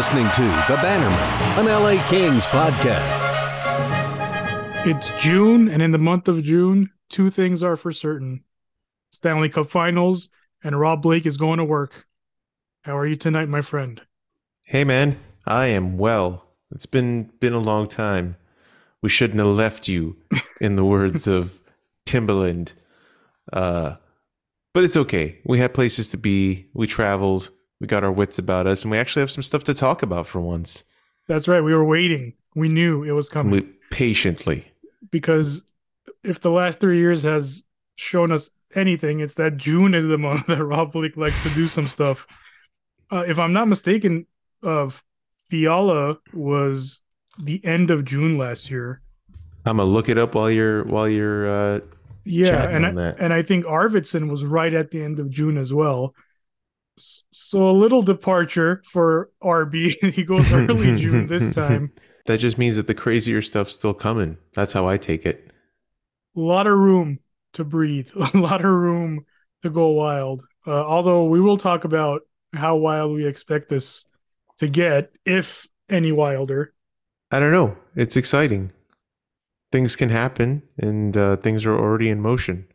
listening to The Bannerman, an LA Kings podcast. It's June, and in the month of June, two things are for certain Stanley Cup Finals, and Rob Blake is going to work. How are you tonight, my friend? Hey man, I am well. It's been been a long time. We shouldn't have left you, in the words of Timbaland. Uh, but it's okay. We had places to be. We traveled. We got our wits about us, and we actually have some stuff to talk about for once. That's right. We were waiting. We knew it was coming. We, patiently. Because if the last three years has shown us anything, it's that June is the month that Rob Blake likes to do some stuff. Uh, if I'm not mistaken, of uh, Fiala was the end of June last year. I'm gonna look it up while you're while you're uh, yeah, and I, and I think Arvidsson was right at the end of June as well. So a little departure for RB. he goes early June this time. That just means that the crazier stuff's still coming. That's how I take it. A lot of room to breathe. A lot of room to go wild. Uh, although we will talk about how wild we expect this to get, if any wilder. I don't know. It's exciting. Things can happen, and uh, things are already in motion.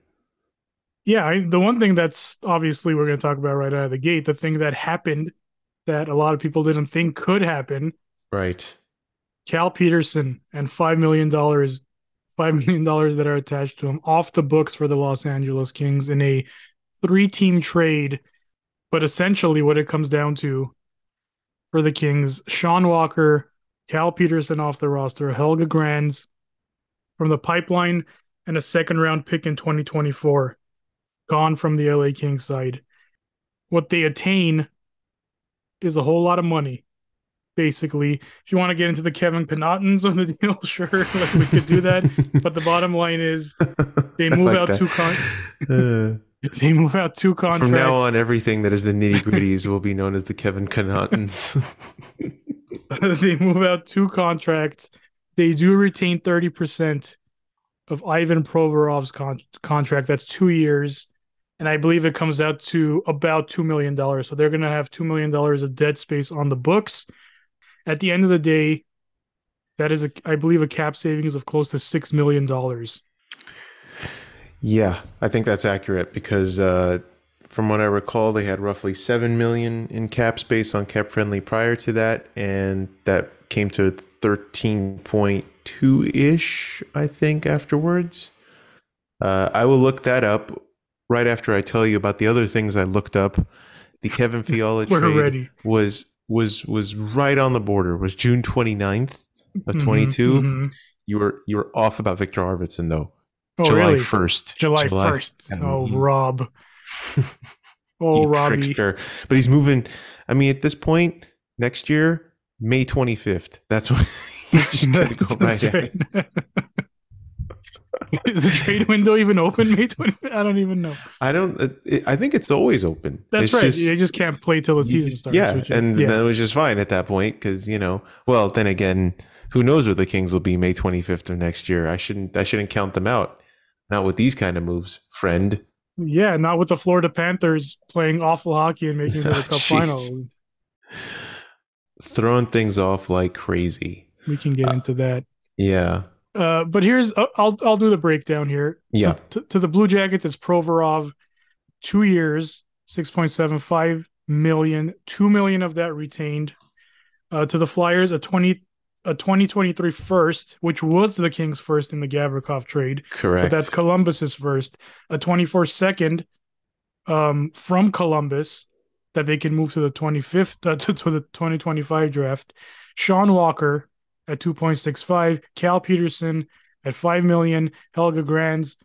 Yeah, I, the one thing that's obviously we're going to talk about right out of the gate, the thing that happened that a lot of people didn't think could happen. Right. Cal Petersen and five million dollars, five million dollars that are attached to him off the books for the Los Angeles Kings in a three-team trade. But essentially, what it comes down to for the Kings: Sean Walker, Cal Petersen off the roster, Helge Grans from the pipeline, and a second-round pick in 2024 gone from the LA Kings side. What they attain is a whole lot of money. Basically, if you want to get into the Kevin Connautons of the deal, sure, like we could do that. but the bottom line is they move like out that. two con- uh, they move out two contracts. From now on, everything that is the nitty gritties will be known as the Kevin Connautons. they move out two contracts. They do retain thirty percent of Ivan Provorov's con- contract. That's two years and I believe it comes out to about two million dollars. So they're going to have two million dollars of dead space on the books. At the end of the day, that is, a, I believe, a cap savings of close to six million dollars. Yeah, I think that's accurate because uh, from what I recall, they had roughly seven million in cap space on cap friendly prior to that, and that came to thirteen point two ish, I think, afterwards. Uh, I will look that up right after I tell you about the other things I looked up, the Kevin Fiala trade ready. was was was right on the border. Was June 29th of 22. Mm-hmm, mm-hmm. You were you were off about Viktor Arvidsson though. Oh, July really? 1st. July, July 1st. Oh, Rob. oh, Robbie. Trickster. But he's moving. I mean, at this point, next year, May 25th. That's what he's just going to go right, right. Is the trade window even open May 20? I don't even know. I don't. It, I think it's always open. That's it's right. Just, they just can't play till the season starts. Yeah, and yeah. that was just fine at that point because you know. Well, then again, who knows what the Kings will be May 25th of next year? I shouldn't. I shouldn't count them out. Not with these kind of moves, friend. Yeah, not with the Florida Panthers playing awful hockey and making it to the Cup final. Throwing things off like crazy. We can get uh, into that. Yeah. Uh, but here's uh, I'll I'll do the breakdown here. Yeah. To, to, to the Blue Jackets, it's Provorov, two years, six point seven five million, two million of that retained. Uh, to the Flyers, a twenty a 2023 first, which was the Kings' first in the Gavrikov trade. Correct. But that's Columbus's first. A 24 second um, from Columbus that they can move to the 25th uh, to, to the 2025 draft. Sean Walker, at 2.65, Cal Petersen at 5 million, Helge Grans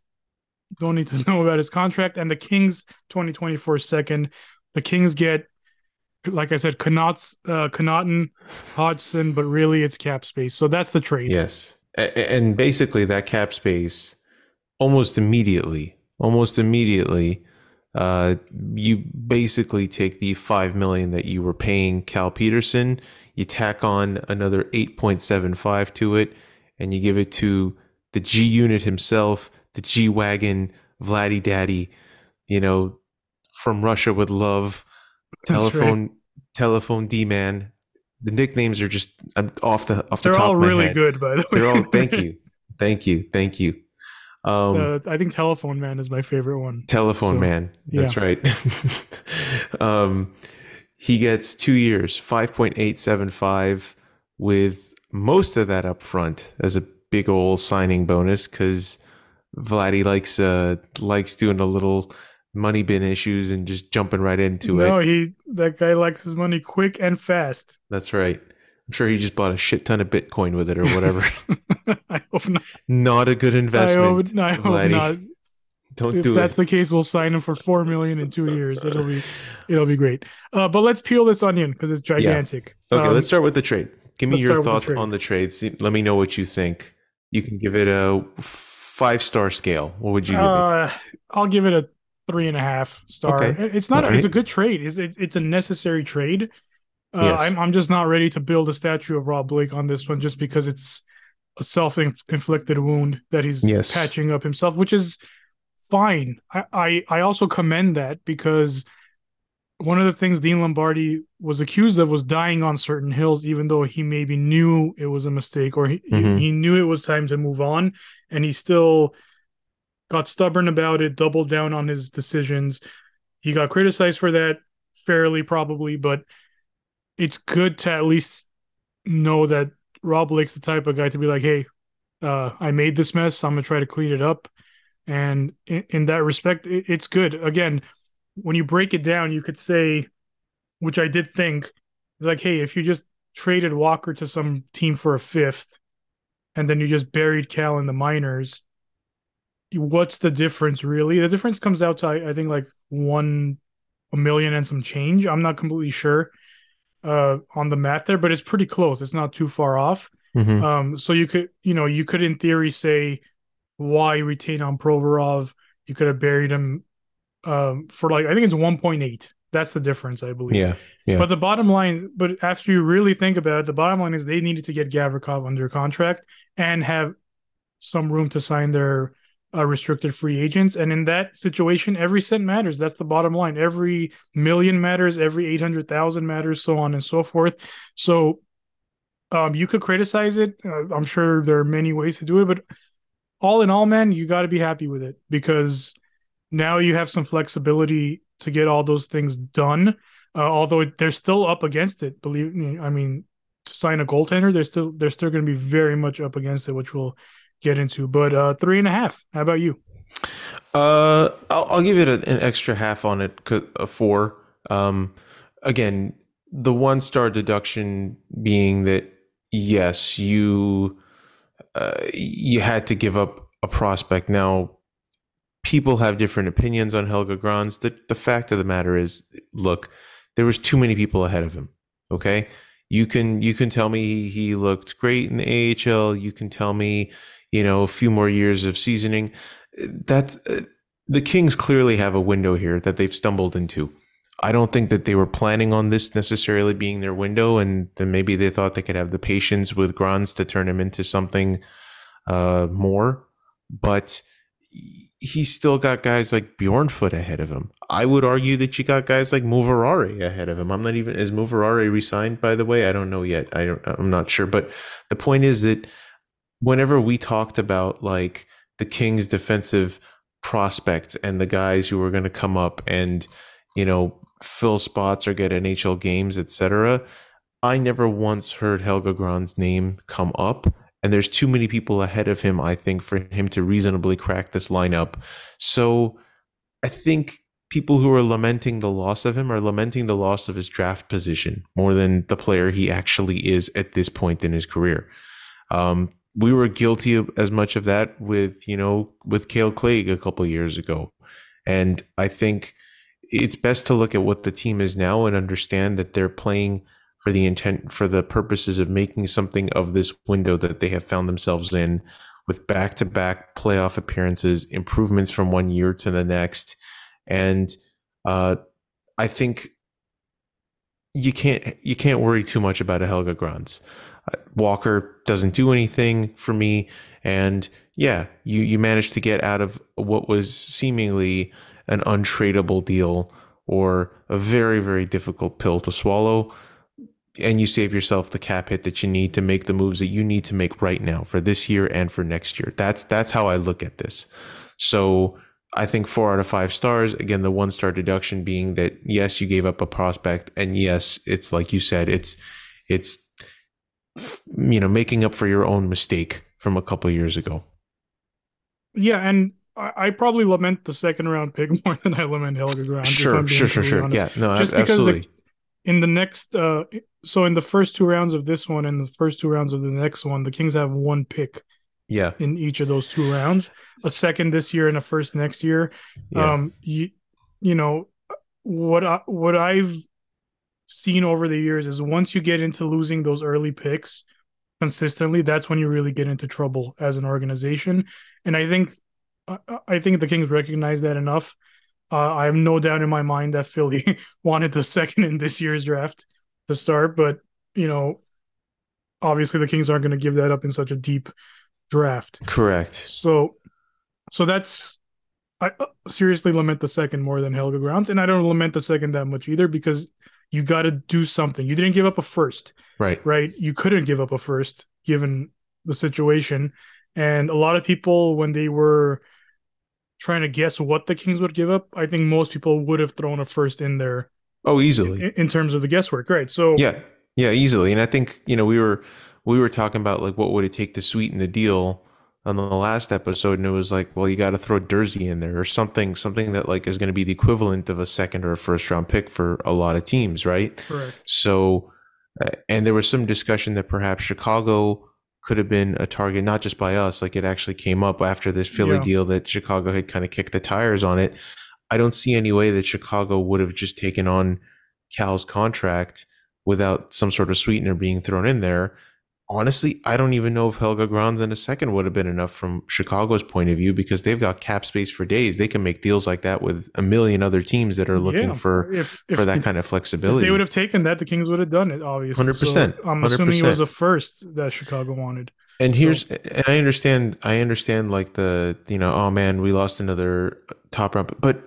don't need to know about his contract, and the Kings 2024 second. The Kings get, like I said, Connaughts, uh, Connauton, Hodgson, but really it's cap space. So that's the trade. Yes. And basically, that cap space almost immediately, almost immediately, uh, you basically take the five million that you were paying Cal Petersen you tack on another 8.75 to it, and you give it to the G unit himself, the G Wagon, Vladdy Daddy, you know, from Russia with love, telephone, right. telephone D man, the nicknames are just I'm off the off the top. They're all really head. good, by the way. They're all thank you, thank you, thank you. Um, Uh, I think Telephone Man is my favorite one. Telephone So, man. That's right. um, he gets two years, 5.875, with most of that up front as a big old signing bonus because Vladdy likes uh likes doing a little money bin issues and just jumping right into no, it. No, he that guy likes his money quick and fast. That's right. I'm sure he just bought a shit ton of Bitcoin with it or whatever. I hope not. not a good I investment. hope, I hope not. Don't if do that's it. the case, we'll sign him for four million in two years. It'll be, it'll be great. Uh, but let's peel this onion because it's gigantic. Okay, Um, let's start with the trade. Give me your with the thoughts on the trade. See, let me know what you think. You can give it a five star scale. What would you give it? Uh, I'll give it a three and a half star. Okay. It's not. All It's a good trade. It's it, it's a necessary trade. Uh, Yes. I'm I'm just not ready to build a statue of Rob Blake on this one, just because it's a self inflicted wound that he's Yes. patching up himself, which is fine. I, I I also commend that because one of the things Dean Lombardi was accused of was dying on certain hills, even though he maybe knew it was a mistake or he, Mhm. he, he knew it was time to move on, and he still got stubborn about it, doubled down on his decisions. He got criticized for that fairly, probably, but it's good to at least know that Rob Blake's the type of guy to be like, hey, uh, I made this mess. I'm gonna try to clean it up. And in, in that respect, it, it's good. Again, when you break it down, you could say, which I did think, is like, hey, if you just traded Walker to some team for a fifth, and then you just buried Cal in the minors, what's the difference really? The difference comes out to I, I think like one a million and some change. I'm not completely sure uh on the math there, but it's pretty close. It's not too far off. Mhm. Um, so you could, you know, you could in theory say why retain on Provorov. You could have buried him um for like I think it's 1.8. That's the difference, I believe. Yeah. yeah. But the bottom line, but after you really think about it, the bottom line is they needed to get Gavrikov under contract and have some room to sign their uh, restricted free agents. And in that situation, every cent matters. That's the bottom line. Every million matters. Every eight hundred thousand matters. So on and so forth. So um, you could criticize it. Uh, I'm sure there are many ways to do it, but all in all, man, you got to be happy with it because now you have some flexibility to get all those things done. Uh, although they're still up against it. Believe me, I mean, to sign a goaltender, they're still they're still going to be very much up against it, which we'll get into. But uh, three and a half. How about you? Uh, I'll, I'll give it an extra half on it. a four. Um, again, the one star deduction being that yes, you you had to give up a prospect. Now, people have different opinions on Helge Grans. The the fact of the matter is, look, there was too many people ahead of him. Okay, you can you can tell me he looked great in the AHL. You can tell me, you know, a few more years of seasoning that's uh, the Kings clearly have a window here that they've stumbled into. I don't think that they were planning on this necessarily being their window, and then maybe they thought they could have the patience with Grans to turn him into something uh, more. But he's still got guys like Bjornfot ahead of him. I would argue that you got guys like Moverare ahead of him. I'm not even is Moverare resigned by the way. I don't know yet. I don't. I'm not sure. But the point is that whenever we talked about like the Kings defensive prospects and the guys who were going to come up and you know fill spots or get NHL games, etc. I never once heard Helge Gran's name come up, and there's too many people ahead of him. I think for him to reasonably crack this lineup. So I think people who are lamenting the loss of him are lamenting the loss of his draft position more than the player he actually is at this point in his career. Um, we were guilty of as much of that with you know with Kale Clague a couple years ago, and I think it's best to look at what the team is now and understand that they're playing for the intent for the purposes of making something of this window that they have found themselves in with back-to-back playoff appearances improvements from one year to the next. And uh, i think you can't you can't worry too much about a Helge Grans uh, walker doesn't do anything for me. And yeah you you managed to get out of what was seemingly an untradeable deal or a very very difficult pill to swallow and you save yourself the cap hit that you need to make the moves that you need to make right now for this year and for next year. That's that's how I look at this. So I think four out of five stars. Again, the one star deduction being that yes, you gave up a prospect, and yes, it's like you said, it's it's you know making up for your own mistake from a couple years ago. Yeah, and I, I, probably lament the second round pick more than I lament Helge Grans. Sure, sure, sure, sure. Honest. Yeah, no, just absolutely. because the, in the next, uh, so in the first two rounds of this one and the first two rounds of the next one, the Kings have one pick yeah. In each of those two rounds, a second this year and a first next year. Yeah. Um, you, you know, what I, what I've seen over the years is once you get into losing those early picks consistently, that's when you really get into trouble as an organization. And I think, I think the Kings recognize that enough. Uh, I have no doubt in my mind that Philly wanted the second in this year's draft to start, but you know, obviously the Kings aren't going to give that up in such a deep draft. Correct. So, so that's I uh, seriously lament the second more than Helge Grans, and I don't lament the second that much either because you got to do something. You didn't give up a first, right? Right. You couldn't give up a first given the situation, and a lot of people when they were trying to guess what the Kings would give up, I think most people would have thrown a first in there. Oh, easily in, in terms of the guesswork, right? So yeah, yeah, easily. And I think you know we were we were talking about like what would it take to sweeten the deal on the last episode, and it was like, well, you got to throw Durzi in there or something, something that like is going to be the equivalent of a second or a first round pick for a lot of teams, right? Correct. So, uh, and there was some discussion that perhaps Chicago could have been a target, not just by us. Like it actually came up after this Philly yeah. deal that Chicago had kind of kicked the tires on it. I don't see any way that Chicago would have just taken on Cal's contract without some sort of sweetener being thrown in there honestly, I don't even know if Helge Grans in a second would have been enough from Chicago's point of view because they've got cap space for days. They can make deals like that with a million other teams that are looking yeah, for if, if for that the, kind of flexibility. they would have taken that, the Kings would have done it. Obviously, hundred percent. I'm assuming 100%. it was a first that Chicago wanted. And here's, so. and I understand, I understand like the, you know, oh man, we lost another top round, but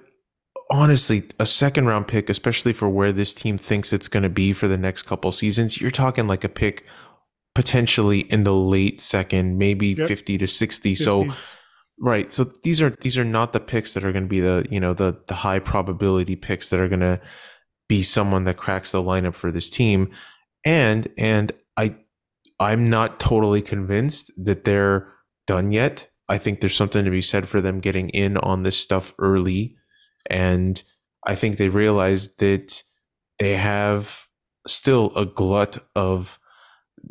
honestly, a second round pick, especially for where this team thinks it's going to be for the next couple seasons, you're talking like a pick potentially in the late second, maybe yep. 50 to 60. 50s. So right. So these are these are not the picks that are going to be the, you know, the the high probability picks that are going to be someone that cracks the lineup for this team. And and I I'm not totally convinced that they're done yet. I think there's something to be said for them getting in on this stuff early and I think they realize that they have still a glut of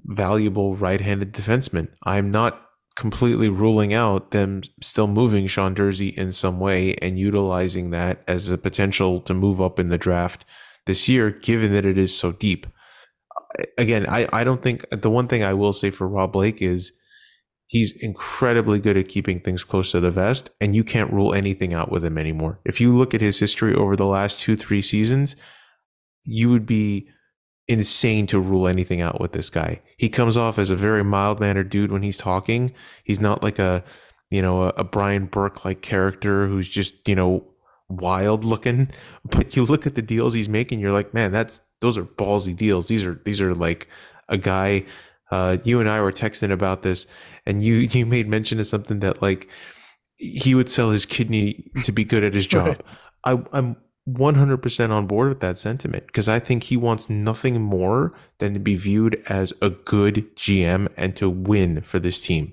valuable right-handed defenseman. I'm not completely ruling out them still moving Sean Durzi in some way and utilizing that as a potential to move up in the draft this year, given that it is so deep. Again, I, I don't think the one thing I will say for Rob Blake is he's incredibly good at keeping things close to the vest, and you can't rule anything out with him anymore. If you look at his history over the last two, three seasons, you would be insane to rule anything out with this guy. He comes off as a very mild mannered dude when he's talking. He's not like a, you know, a, a Brian Burke like character who's just, you know, wild looking. But you look at the deals he's making, you're like, man, that's those are ballsy deals. These are these are like a guy. Uh, you and I were texting about this, and you you made mention of something that like he would sell his kidney to be good at his job. Right. I, I'm 100% on board with that sentiment because I think he wants nothing more than to be viewed as a good GM and to win for this team.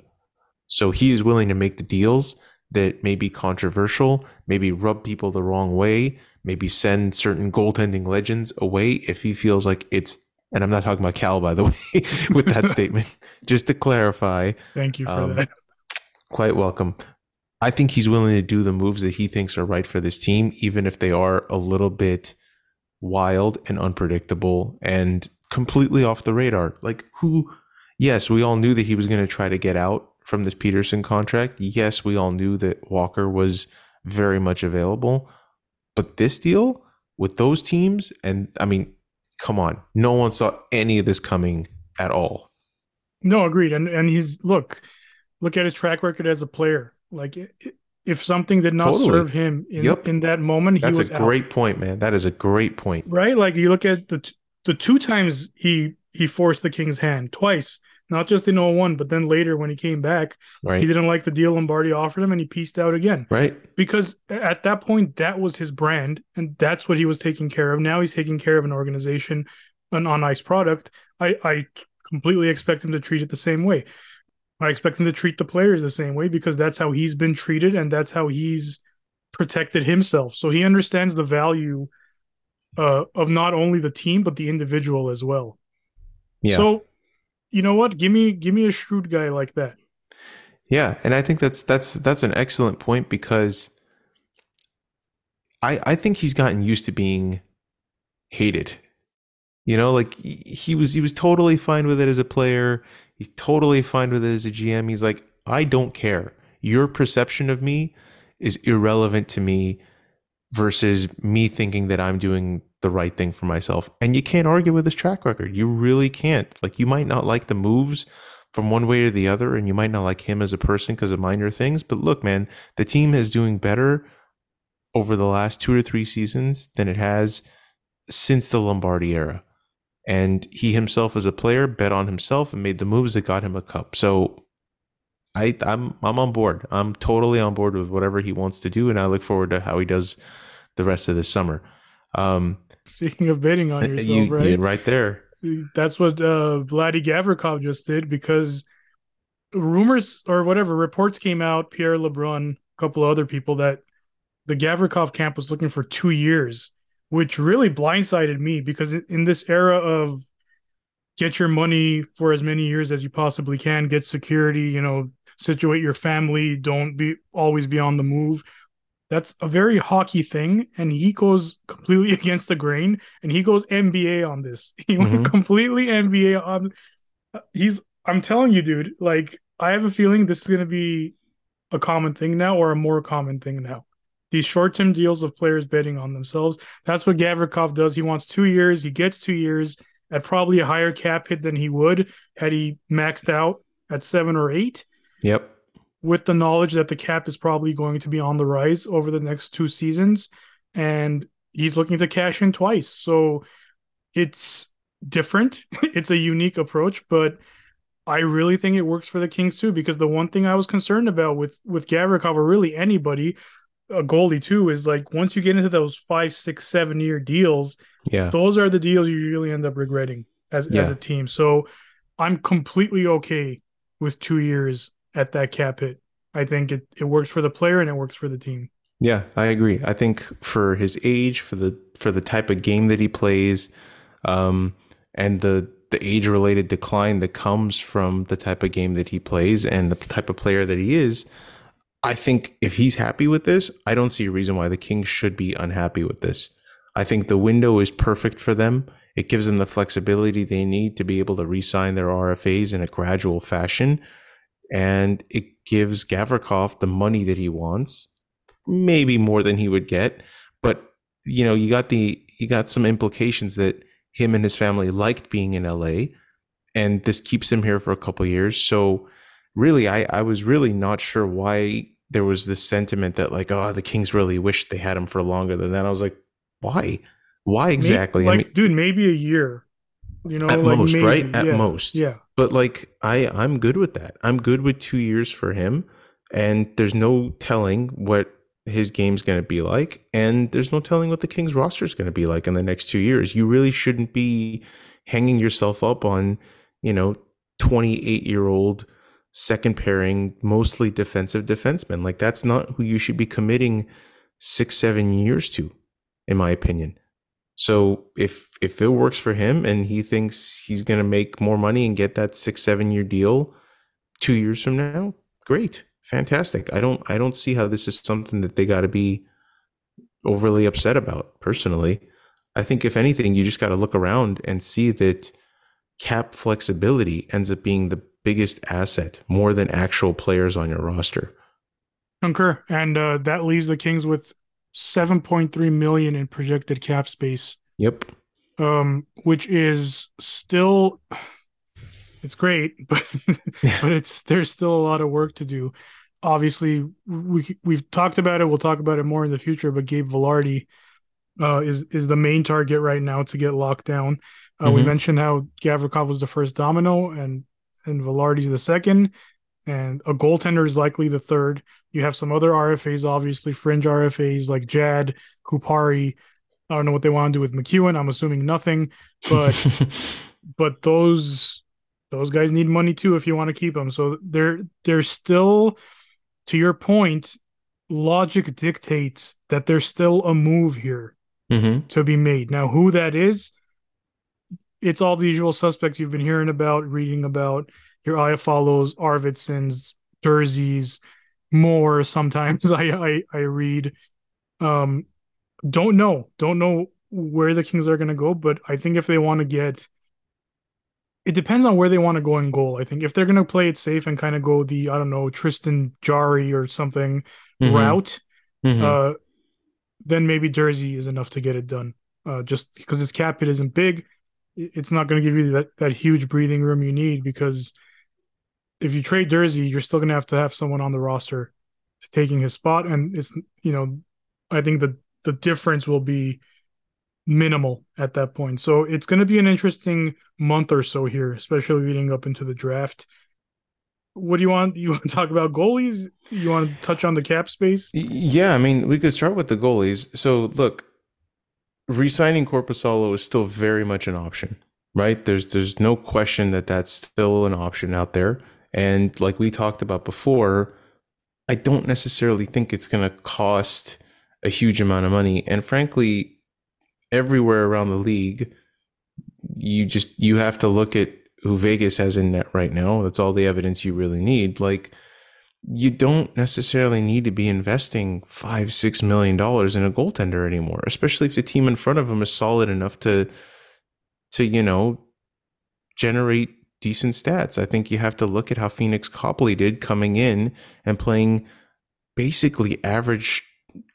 So he is willing to make the deals that may be controversial, maybe rub people the wrong way, maybe send certain goaltending legends away if he feels like it's and I'm not talking about Cal by the way with that statement. Just to clarify. Thank you for um, that. Quite welcome. I think he's willing to do the moves that he thinks are right for this team, even if they are a little bit wild and unpredictable and completely off the radar. Like, who, yes, we all knew that he was going to try to get out from this Petersen contract. Yes, we all knew that Walker was very much available. But this deal with those teams, and I mean, come on, no one saw any of this coming at all. No, agreed. And and he's look, look at his track record as a player. Like if something did not totally. serve him in, yep. in that moment, he That's was a great out. point, man. That is a great point. Right? Like you look at the the two times he he forced the Kings' hand twice, not just in 01, but then later when he came back, Right. he didn't like the deal Lombardi offered him and he pieced out again. right. Because at that point, that was his brand and that's what he was taking care of. Now he's taking care of an organization, an on ice product. I, I completely expect him to treat it the same way. I expect him to treat the players the same way because that's how he's been treated and that's how he's protected himself. So he understands the value uh, of not only the team but the individual as well. Yeah. So, you know what? Give me give me a shrewd guy like that. Yeah, and I think that's that's that's an excellent point because I I think he's gotten used to being hated. You know, like he was he was totally fine with it as a player. He's totally fine with it as a GM. He's like, I don't care. Your perception of me is irrelevant to me versus me thinking that I'm doing the right thing for myself. And you can't argue with his track record. You really can't. Like you might not like the moves from one way or the other, and you might not like him as a person because of minor things. But look, man, the team is doing better over the last two or three seasons than it has since the Lombardi era. And he himself, as a player, bet on himself and made the moves that got him a cup. So I, I'm I'm on board. I'm totally on board with whatever he wants to do, and I look forward to how he does the rest of this summer. Um, Speaking of betting on yourself, you, right? yeah, right there. That's what uh, Vladdy Gavrikov just did because rumors or whatever reports came out. Pierre LeBrun, a couple of other people that the Gavrikov camp was looking for two years, which really blindsided me because in this era of get your money for as many years as you possibly can, get security, you know, situate your family, don't be always be on the move. That's a very hockey thing, and he goes completely against the grain, and he goes NBA on this. He went Mhm. completely NBA on. He's. I'm telling you, dude. Like, I have a feeling this is going to be a common thing now, or a more common thing now. These short-term deals of players betting on themselves. That's what Gavrikov does. He wants two years. He gets two years at probably a higher cap hit than he would had he maxed out at seven or eight Yep. with the knowledge that the cap is probably going to be on the rise over the next two seasons and he's looking to cash in twice so it's different it's a unique approach but i really think it works for the kings too because the one thing i was concerned about with with Gavrikov or really anybody a goalie too is like once you get into those five six seven year deals Yeah. those are the deals you usually end up regretting as as a team. So I'm completely okay with two years at that cap hit. I think it, it works for the player and it works for the team. Yeah, I agree. I think for his age, for the for the type of game that he plays, um, and the the age related decline that comes from the type of game that he plays and the type of player that he is, I think if he's happy with this, I don't see a reason why the Kings should be unhappy with this. I think the window is perfect for them. It gives them the flexibility they need to be able to re-sign their RFAs in a gradual fashion, and it gives Gavrikov the money that he wants maybe more than he would get but you know you got the you got some implications that him and his family liked being in LA and this keeps him here for a couple years so really I I was really not sure why there was this sentiment that like oh the Kings really wished they had him for longer than that I was like why why exactly Like, I mean dude, maybe a year. You know, at like most maybe, right at yeah, most Yeah. but like I I'm good with that. I'm good with 2 years for him and there's no telling what his game's going to be like and there's no telling what the Kings roster is going to be like in the next 2 years. You really shouldn't be hanging yourself up on, you know, 28-year-old second pairing mostly defensive defensemen. Like that's not who you should be committing 6 7 years to in my opinion. So if if it works for him and he thinks he's to make more money and get that 6 7 year deal 2 years from now, great. Fantastic. I don't I don't see how this is something that they got to be overly upset about personally. I think if anything you just got to look around and see that cap flexibility ends up being the biggest asset more than actual players on your roster. Concur. And uh, that leaves the Kings with 7.3 million in projected cap space. Yep. um, which is still it's great, but but it's there's still a lot of work to do. Obviously, we we've talked about it. We'll talk about it more in the future. But Gabe Vilardi uh, is is the main target right now to get locked down. Uh, We Mhm. mentioned how Gavrikov was the first domino, and and Vilardi's the second, and a goaltender is likely the third. You have some other RFAs, obviously fringe RFAs like Jad, Kupari. I don't know what they want to do with McEwen. I'm assuming nothing, but but those those guys need money too if you want to keep them. So they're they're still, to your point, logic dictates that there's still a move here Mhm. to be made. Now, who that is, it's all the usual suspects you've been hearing about, reading about. Your Iafallos, Arvidssons, Durzis, more. Sometimes I, I I read. Um, don't know, don't know where the Kings are going to go, but I think if they want to get, it depends on where they want to go in goal. I think if they're going to play it safe and kind of go the I don't know Tristan Jarry or something Mhm. route, Mhm. uh, then maybe Durzi is enough to get it done. Uh, just because his cap hit isn't big, it's not going to give you that, that huge breathing room you need. Because if you trade Durzi, you're still going to have to have someone on the roster taking his spot, and it's you know, I think the the difference will be minimal at that point. So it's going to be an interesting month or so here, especially leading up into the draft. What do you want? You want to talk about goalies? You want to touch on the cap space? Yeah, I mean, we could start with the goalies. So, look, re-signing Korpisalo is still very much an option, right? There's there's no question that that's still an option out there. And like we talked about before, I don't necessarily think it's going to cost a huge amount of money. And frankly, everywhere around the league, you just you have to look at who Vegas has in net right now. That's all the evidence you really need. Like you don't necessarily need to be investing five, six million dollars in a goaltender anymore, especially if the team in front of him is solid enough to to, you know, generate decent stats. I think you have to look at how Pheonix Copley did coming in and playing basically average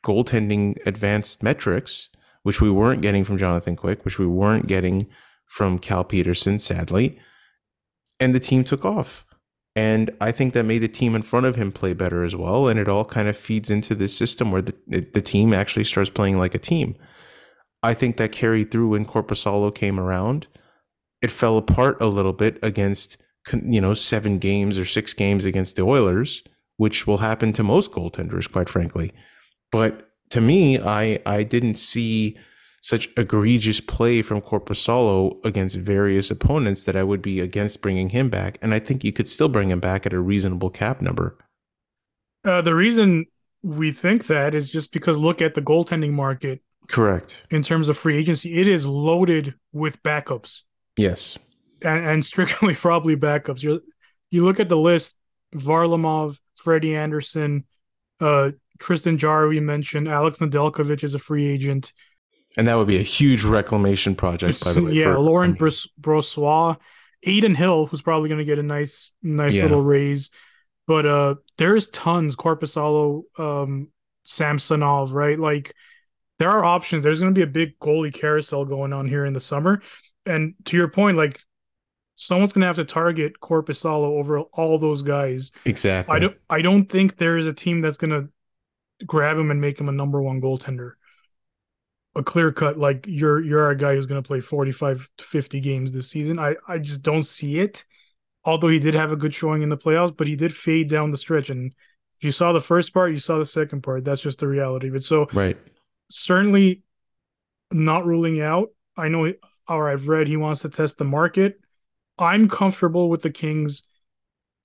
goaltending advanced metrics, which we weren't getting from Jonathan Quick, which we weren't getting from Cal Petersen, sadly. And the team took off. And I think that made the team in front of him play better as well. And it all kind of feeds into this system where the, the team actually starts playing like a team. I think that carried through when Korpisalo came around. It fell apart a little bit against, you know, seven games or six games against the Oilers, which will happen to most goaltenders, quite frankly. But to me, I I didn't see such egregious play from Korpisalo against various opponents that I would be against bringing him back. And I think you could still bring him back at a reasonable cap number. Uh, the reason we think that is just because look at the goaltending market Correct. in terms of free agency. It is loaded with backups Yes. and, and strictly probably backups. You you look at the list: Varlamov, Freddie Andersen, uh, Tristan Jar. We mentioned Alex Nedeljkovic is a free agent. And that would be a huge reclamation project, by the way. yeah, for- Laurent um, Bros- Brossoit, Adin Hill, who's probably going to get a nice, nice Yeah. little raise. But uh, there's tons. Korpisalo, um, Samsonov, right? Like there are options. There's going to be a big goalie carousel going on here in the summer. And to your point, like someone's going to have to target Korpisalo over all those guys. Exactly. I don't. I don't think there is a team that's going to grab him and make him a number one goaltender. A clear cut, like you're you're a guy who's going to play 45 to 50 games this season. I I just don't see it. Although he did have a good showing in the playoffs, but he did fade down the stretch. And if you saw the first part, you saw the second part. That's just the reality of it. So right. certainly not ruling out. I know, or I've read he wants to test the market. I'm comfortable with the Kings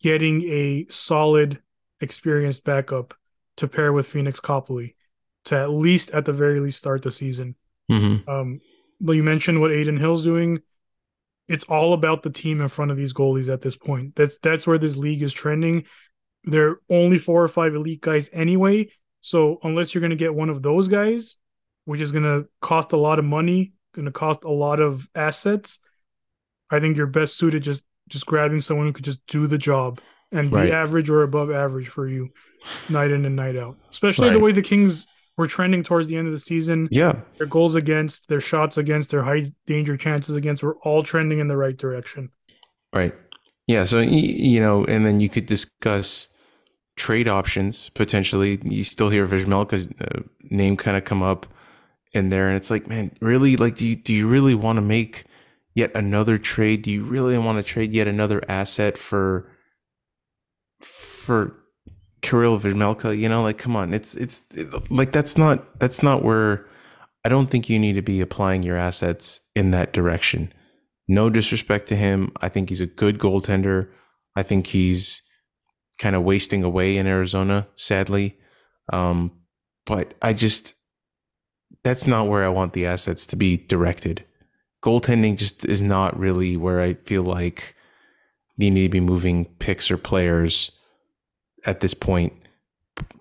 getting a solid, experienced backup to pair with Pheonix Copley to at least, at the very least, start the season. hmm Um, but you mentioned what Adin Hill's doing. It's all about the team in front of these goalies at this point. That's that's where this league is trending. There are only four or five elite guys anyway. So unless you're going to get one of those guys, which is going to cost a lot of money, going to cost a lot of assets, I think you're best suited just just grabbing someone who could just do the job and be average or above average for you, night in and night out. Especially the way the Kings were trending towards the end of the season Yeah. their goals against, their shots against, their high danger chances against were all trending in the right direction. Right. Yeah. So, you know, and then you could discuss trade options potentially. You still hear Vejmelka's uh, name kind of come up in there. And it's like, man, really? Like, do you, do you really want to make yet another trade? Do you really want to trade yet another asset for for Karel Vejmelka? You know, like come on, it's it's like that's not that's not where I don't think you need to be applying your assets in that direction. No disrespect to him. I think he's a good goaltender. I think he's kind of wasting away in Arizona, sadly. Um, but I just that's not where I want the assets to be directed. Goaltending just is not really where I feel like you need to be moving picks or players at this point.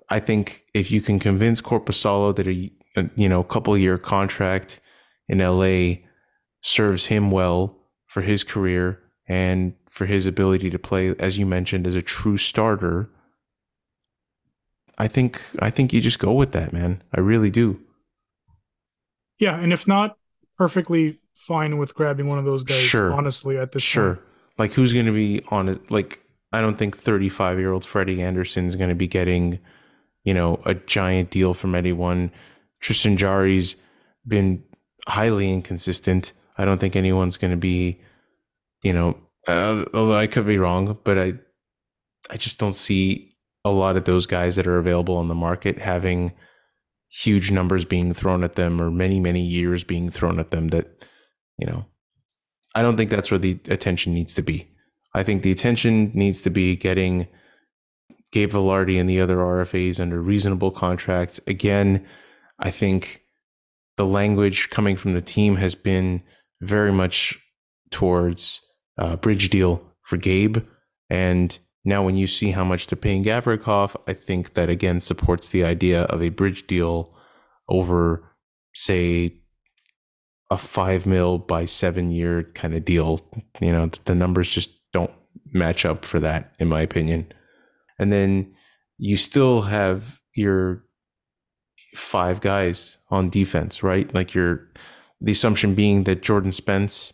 I think if you can convince Korpisalo that a, a you know couple year contract in LA serves him well for his career and for his ability to play, as you mentioned, as a true starter, I think I think you just go with that, man. I really do. Yeah, and if not, perfectly fine with grabbing one of those guys. Sure. Honestly, at this sure. Point. Like who's going to be on it? Like I don't think 35 year old Freddie Andersen is going to be getting, you know, a giant deal from anyone. Tristan Jarry's been highly inconsistent. I don't think anyone's going to be, you know, uh, although I could be wrong, but I, I just don't see a lot of those guys that are available on the market having huge numbers being thrown at them or many many years being thrown at them that you know i don't think that's where the attention needs to be i think the attention needs to be getting gabe vilardi and the other rfas under reasonable contracts again i think the language coming from the team has been very much towards uh, bridge deal for gabe and now, when you see how much they're paying Gavrikov, I think that again supports the idea of a bridge deal over, say, a five mil by seven year kind of deal. You know, the numbers just don't match up for that, in my opinion. And then you still have your five guys on defense, right? Like your the assumption being that Jordan Spence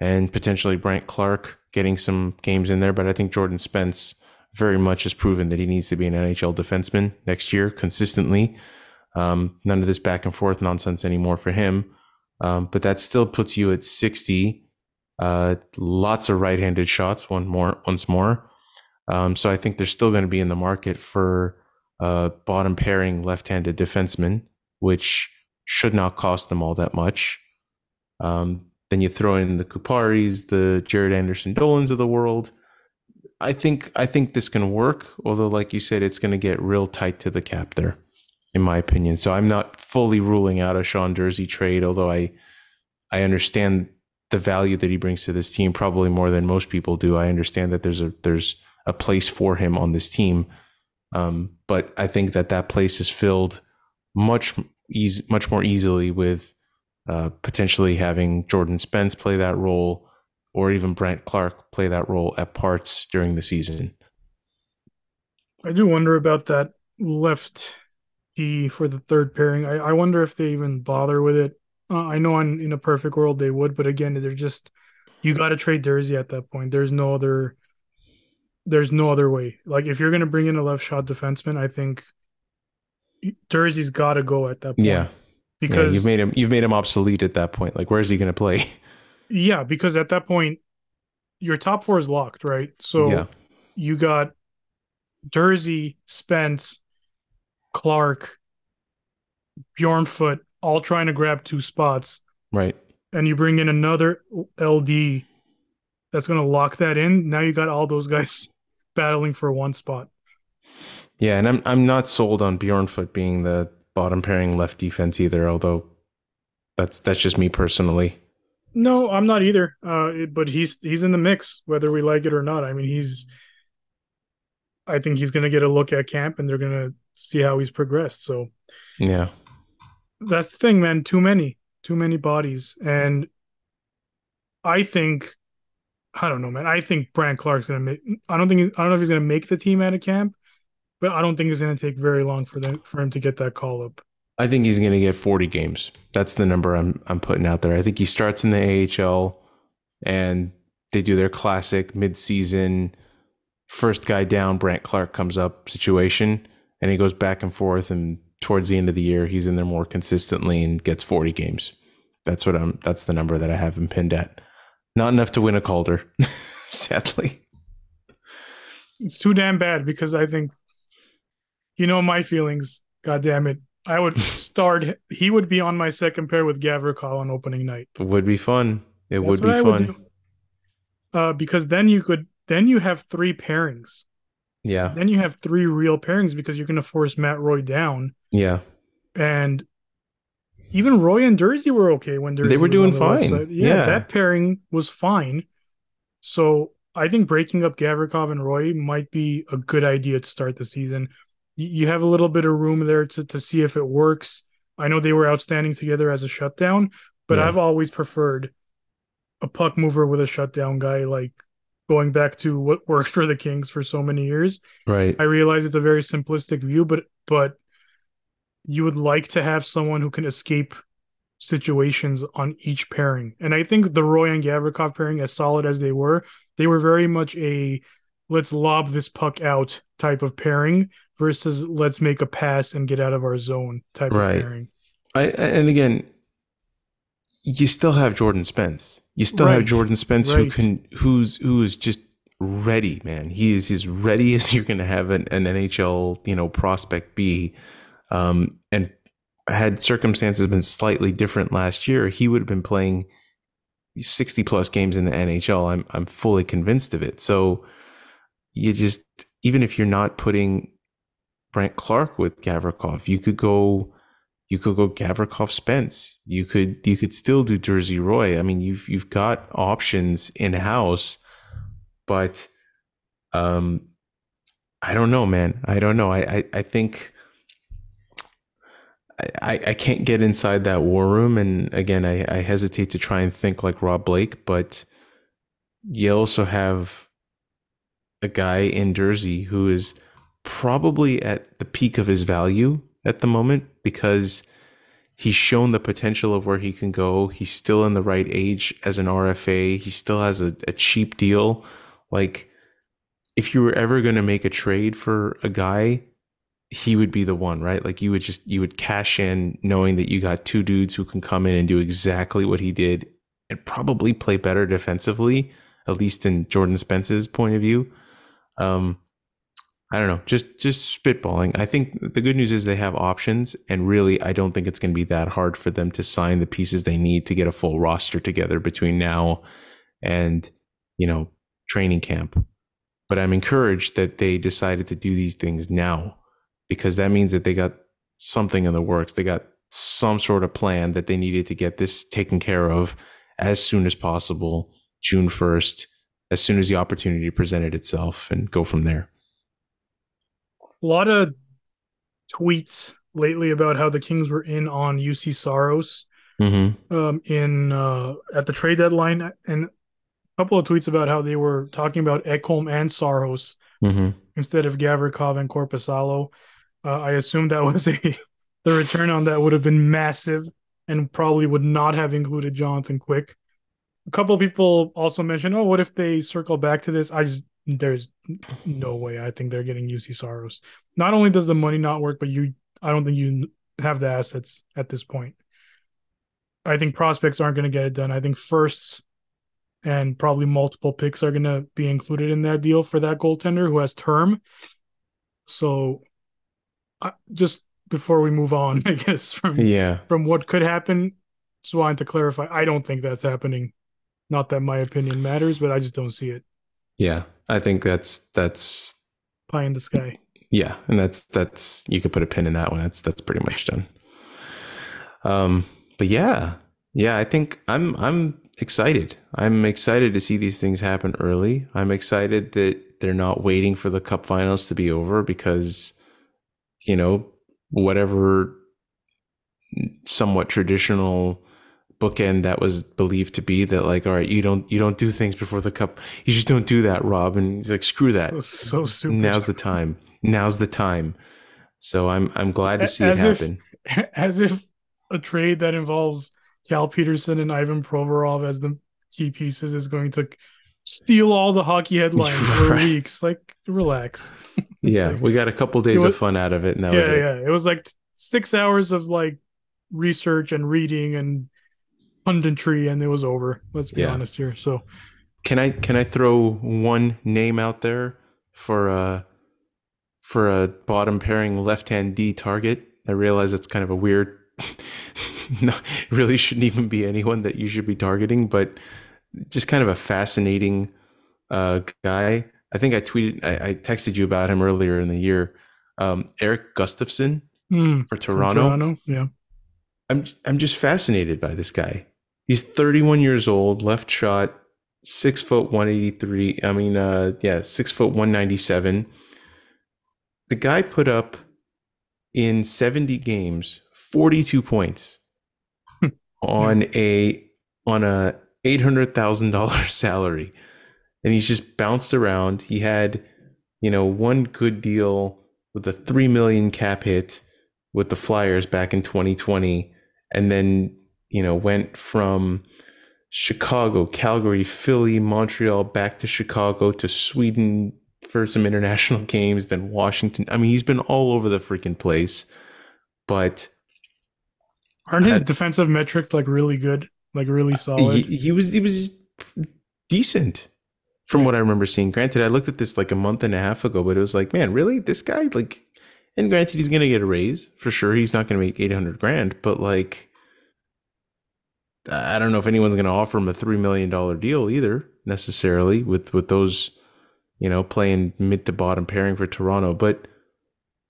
and potentially Brandt Clarke getting some games in there, but I think Jordan Spence very much has proven that he needs to be an NHL defenseman next year consistently. Um, none of this back and forth nonsense anymore for him. Um, but that still puts you at 60. Uh, lots of right-handed shots. One more, once more. Um, so I think they're still going to be in the market for uh, bottom pairing left-handed defenseman, which should not cost them all that much. Um, then you throw in the Kuparis, the Jaret Anderson Dolans of the world. I think I think this can work, although like you said, it's going to get real tight to the cap there, in my opinion. So I'm not fully ruling out a Sean Durzi trade, although I I understand the value that he brings to this team probably more than most people do. I understand that there's a there's a place for him on this team, um, but I think that that place is filled much easy, much more easily with uh, potentially having Jordan Spence play that role or even Brandt Clarke play that role at parts during the season. I do wonder about that left D for the third pairing. I, I wonder if they even bother with it. Uh, I know in, in a perfect world they would, but again, they're just you got to trade Durzi at that point. There's no other. There's no other way. Like if you're gonna bring in a left shot defenseman, I think Durzi's got to go at that point. Yeah, because yeah, you've made him you've made him obsolete at that point. Like where's he gonna play? Yeah, because at that point, your top four is locked, right? So yeah. you got Durzi, Spence, Clarke, Bjornfot, all trying to grab two spots. Right. And you bring in another LD that's going to lock that in. Now you got all those guys battling for one spot. Yeah, and I'm I'm not sold on Bjornfot being the bottom pairing left defense either, although that's that's just me personally. No, I'm not either. Uh, but he's he's in the mix, whether we like it or not. I mean, he's. I think he's going to get a look at camp, and they're going to see how he's progressed. So, yeah, that's the thing, man. Too many, too many bodies, and I think, I don't know, man. I think Brandt Clarke's to make. I don't think. I don't know if he's to make the team out of camp, but I don't think it's to take very long for them for him to get that call up. I think he's to get 40 games. That's the number I'm I'm putting out there. I think he starts in the AHL and they do their classic midseason first guy down Brandt Clarke comes up situation and he goes back and forth and towards the end of the year he's in there more consistently and gets 40 games. That's what I'm that's the number that I have him pinned at. Not enough to win a Calder, sadly. It's too damn bad because I think, you know, my feelings. God damn it. I would start. He would be on my second pair with Gavrikov on opening night. It would be fun. It That's would be fun. do. Uh, because then you could, then you have three pairings. Yeah. Then you have three real pairings because you're going to force Matt Roy down. Yeah. And even Roy and Durzi were okay when Durzi were was doing fine. Yeah, Yeah. that pairing was fine. So I think breaking up Gavrikov and Roy might be a good idea to start the season. You have a little bit of room there to, to see if it works. I know they were outstanding together as a shutdown, but Yeah. I've always preferred a puck mover with a shutdown guy, like going back to what worked for the Kings for so many years. Right. I realize it's a very simplistic view, but but you would like to have someone who can escape situations on each pairing. And I think the Roy and Gavrikov pairing, as solid as they were, they were very much a let's lob this puck out type of pairing versus let's make a pass and get out of our zone type Right. of pairing. I, and again, you still have Jordan Spence. You still have Jordan Spence who can who's who is just ready, man. He is as ready as you're going to have an, an NHL, you know, prospect be. Um, and had circumstances been slightly different last year, he would have been playing 60 plus games in the NHL. I'm I'm fully convinced of it. So you just even if you're not putting Brandt Clarke with Gavrikov, you could go you could go Gavrikov Spence. You could you could still do Durzi Roy. I mean, you've you've got options in house, but um, I don't know, man. I don't know. I I, I think. I, I can't get inside that war room, and again, I, I hesitate to try and think like Rob Blake, but you also have a guy in Durzi who is probably at the peak of his value at the moment because he's shown the potential of where he can go. He's still in the right age as an RFA. He still has a, a cheap deal. Like, if you were ever going to make a trade for a guy, he would be the one, right? Like, you would just, you would cash in knowing that you got two dudes who can come in and do exactly what he did and probably play better defensively, at least in Jordan Spence's point of view. Um, I don't know, just just spitballing. I think the good news is they have options, and really, I don't think it's going to be that hard for them to sign the pieces they need to get a full roster together between now and you know training camp. But I'm encouraged that they decided to do these things now because that means that they got something in the works. They got some sort of plan that they needed to get this taken care of as soon as possible, June 1st, as soon as the opportunity presented itself, and go from there. A lot of tweets lately about how the Kings were in on Juuse Saros Mm-hmm. um, in uh, at the trade deadline, and a couple of tweets about how they were talking about Ekholm and Saros Mm-hmm. instead of Gavrikov and Korpisalo. Uh, I assume that was a the return on that would have been massive and probably would not have included Jonathan Quick. A couple of people also mentioned, "Oh, what if they circle back to this?" I just there's no way. I think they're getting Juuse Saros. Not only does the money not work, but you I don't think you have the assets at this point. I think prospects aren't going to get it done. I think firsts and probably multiple picks are going to be included in that deal for that goaltender who has term. So, I, just before we move on, I guess from Yeah. from what could happen, just wanted to clarify. I don't think that's happening. Not that my opinion matters, but I just don't see it. Yeah. I think that's that's Pie in the sky. yeah, and that's that's you could put a pin in that one. That's that's pretty much done. Um, but yeah, yeah, I think I'm I'm excited. I'm excited to see these things happen early. I'm excited that they're not waiting for the cup finals to be over because you know, whatever somewhat traditional bookend that was believed to be that like all right you don't you don't do things before the cup you just don't do that rob and he's like screw that So, so stupid. now's the time now's the time so i'm i'm glad to see As it if- happen as if a trade that involves Cal Petersen and Ivan Provorov as the key pieces is going to steal all the hockey headlines for weeks. Like, relax. yeah Like, we got a couple days was- of fun out of it and that yeah, was it yeah. It was like six hours of like research and reading and punditry and it was over. Let's be Yeah. honest here. So Can I can I throw one name out there for a for a bottom pairing left hand D target? I realize it's kind of a weird. no, really shouldn't even be anyone that you should be targeting, but just kind of a fascinating uh, guy. I think I tweeted, I, I texted you about him earlier in the year. Um, Erik Gustafsson mm, for Toronto. Toronto, yeah. I'm I'm just fascinated by this guy. He's 31 years old, left shot, six foot 183. I mean, uh, yeah, six foot 197. The guy put up in 70 games 42 points on a on a eight hundred thousand dollar salary, and he's just bounced around. He had, you know, one good deal with a three million cap hit with the Flyers back in 2020, and then you know went from Chicago, Calgary, Philly, Montreal, back to Chicago to Sweden for some international games, then Washington. I mean, he's been all over the freaking place. But Aren't his Uh, defensive metrics like really good? Like really solid? he, he was he was decent from what I remember seeing. Granted, I looked at this like a month and a half ago, but it was like, man, really, this guy like. And granted, he's gonna get a raise for sure. He's not gonna make eight hundred grand, but like, I don't know if anyone's gonna offer him a three million dollar deal either necessarily with with those, you know, playing mid to bottom pairing for Toronto. But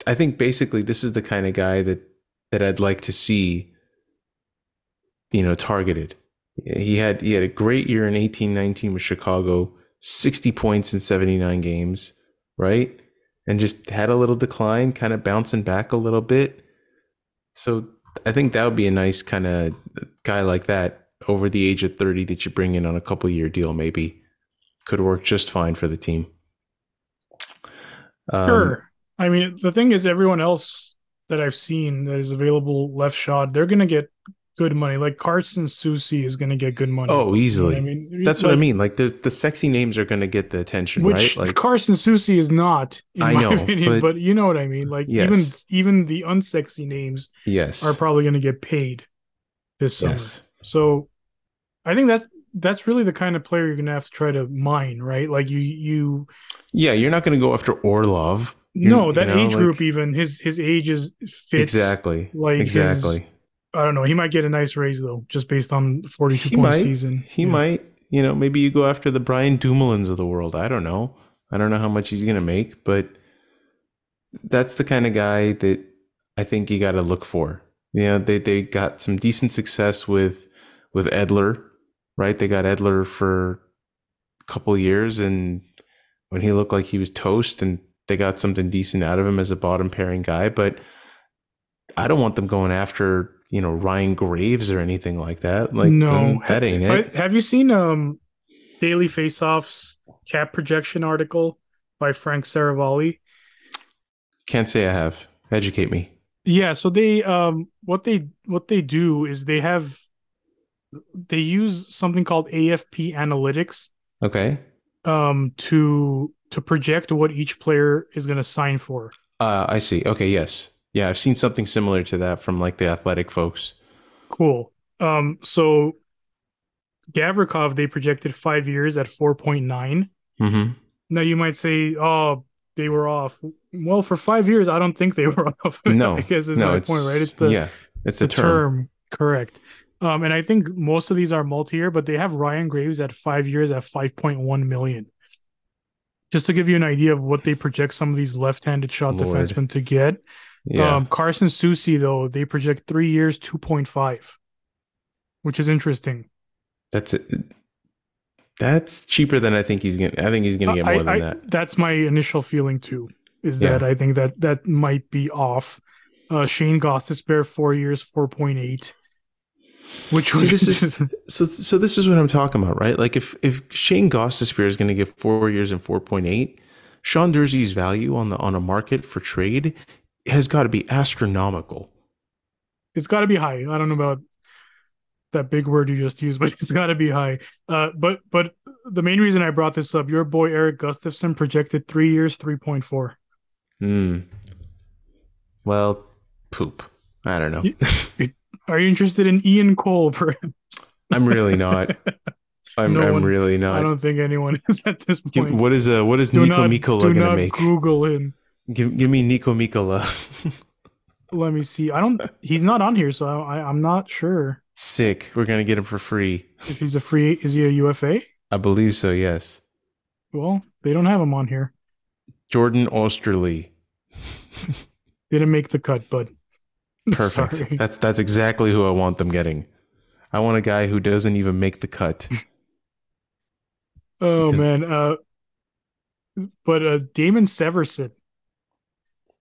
I think basically this is the kind of guy that that I'd like to see, you know, targeted. He had he had a great year in eighteen nineteen with Chicago, sixty points in seventy nine games, right? And just had a little decline, kind of bouncing back a little bit. So I think that would be a nice kind of guy like that over the age of thirty that you bring in on a couple year deal, maybe could work just fine for the team. Um, Sure. I mean, the thing is, everyone else that I've seen that is available left shot, they're gonna get good money. Like Carson Soucy is gonna get good money. Oh, You know easily. I mean, That's what I mean. Like the the sexy names are going to get the attention, Which right? Like Carson Soucy is not, in I my know, opinion. but- But, you know what I mean. Like even Yes. even the unsexy names yes, are probably gonna get paid this summer. yes, So I think that's that's really the kind of player you're gonna have to try to mine, right? Like you you yeah. You're not going to go after Orlov. You- no you that know, age like- group even his his age is fits Exactly. like his- exactly. I don't know. He might get a nice raise though, just based on 42 He point might. season. He Yeah. might. You know, maybe you go after the Brian Dumoulins of the world. I don't know. I don't know how much he's going to make, but that's the kind of guy that I think you got to look for. You know, they they got some decent success with with Edler, right? They got Edler for a couple years, and when he looked like he was toast, and they got something decent out of him as a bottom pairing guy. But I don't want them going after you know Ryan Graves or anything like that. Like no, that ain't it. Have you seen um Daily Faceoff's cap projection article by Frank Seravalli? Can't say I have. Educate me. Yeah, so they um what they what they do is they have they use something called AFP analytics Okay. um to to project what each player is going to sign for. Uh, I see. Okay. Yes. Yeah, I've seen something similar to that from like the athletic folks. Cool. Um so Gavrikov they projected 5 years at 4.9. Mm-hmm. Now you might say, "Oh, they were off." Well, for 5 years I don't think they were off. No, I guess is no, my it's point, right? It's the yeah, it's the a term. term. correct um and i think most of these are multi-year but they have ryan graves at five years at 5.1 million just to give you an idea of what they project some of these left-handed shot Lord. defensemen to get Yeah. um carson Soucy, though they project three years 2.5 which is interesting that's it. That's cheaper than I think he's gonna. I think he's gonna get I- more than I- that. that's my initial feeling too is Yeah. that i think that that might be off uh shane goss four years 4.8 which See, this is so. So this is what I'm talking about, right? Like if if Shayne Gostisbehere is going to get four years and four point eight, Sean Durzi's value on the on a market for trade has got to be astronomical. it's got to be high. I don't know about that big word you just used, but it's got to be high. Uh, but but the main reason I brought this up, your boy Erik Gustafsson projected three years, three point four. Hmm. Well, poop. I don't know. Are you interested in Ian Cole? Perhaps? I'm really not. I'm, No I'm one- really not. I don't think anyone is at this point. what is uh what is do Nico not, Mikkola gonna make? Google him. Give give me Niko Mikkola. Let me see. I don't. He's not on here, so I, I'm not sure Sick. We're gonna get him for free. if he's a free. Is he a UFA? I believe so. Yes. Well, they don't have him on here. Jordan Oesterle. Didn't make the cut, but Perfect. Sorry. That's that's exactly who I want them getting. I want a guy who doesn't even make the cut. Oh Because- man, uh, but uh, Damon Severson,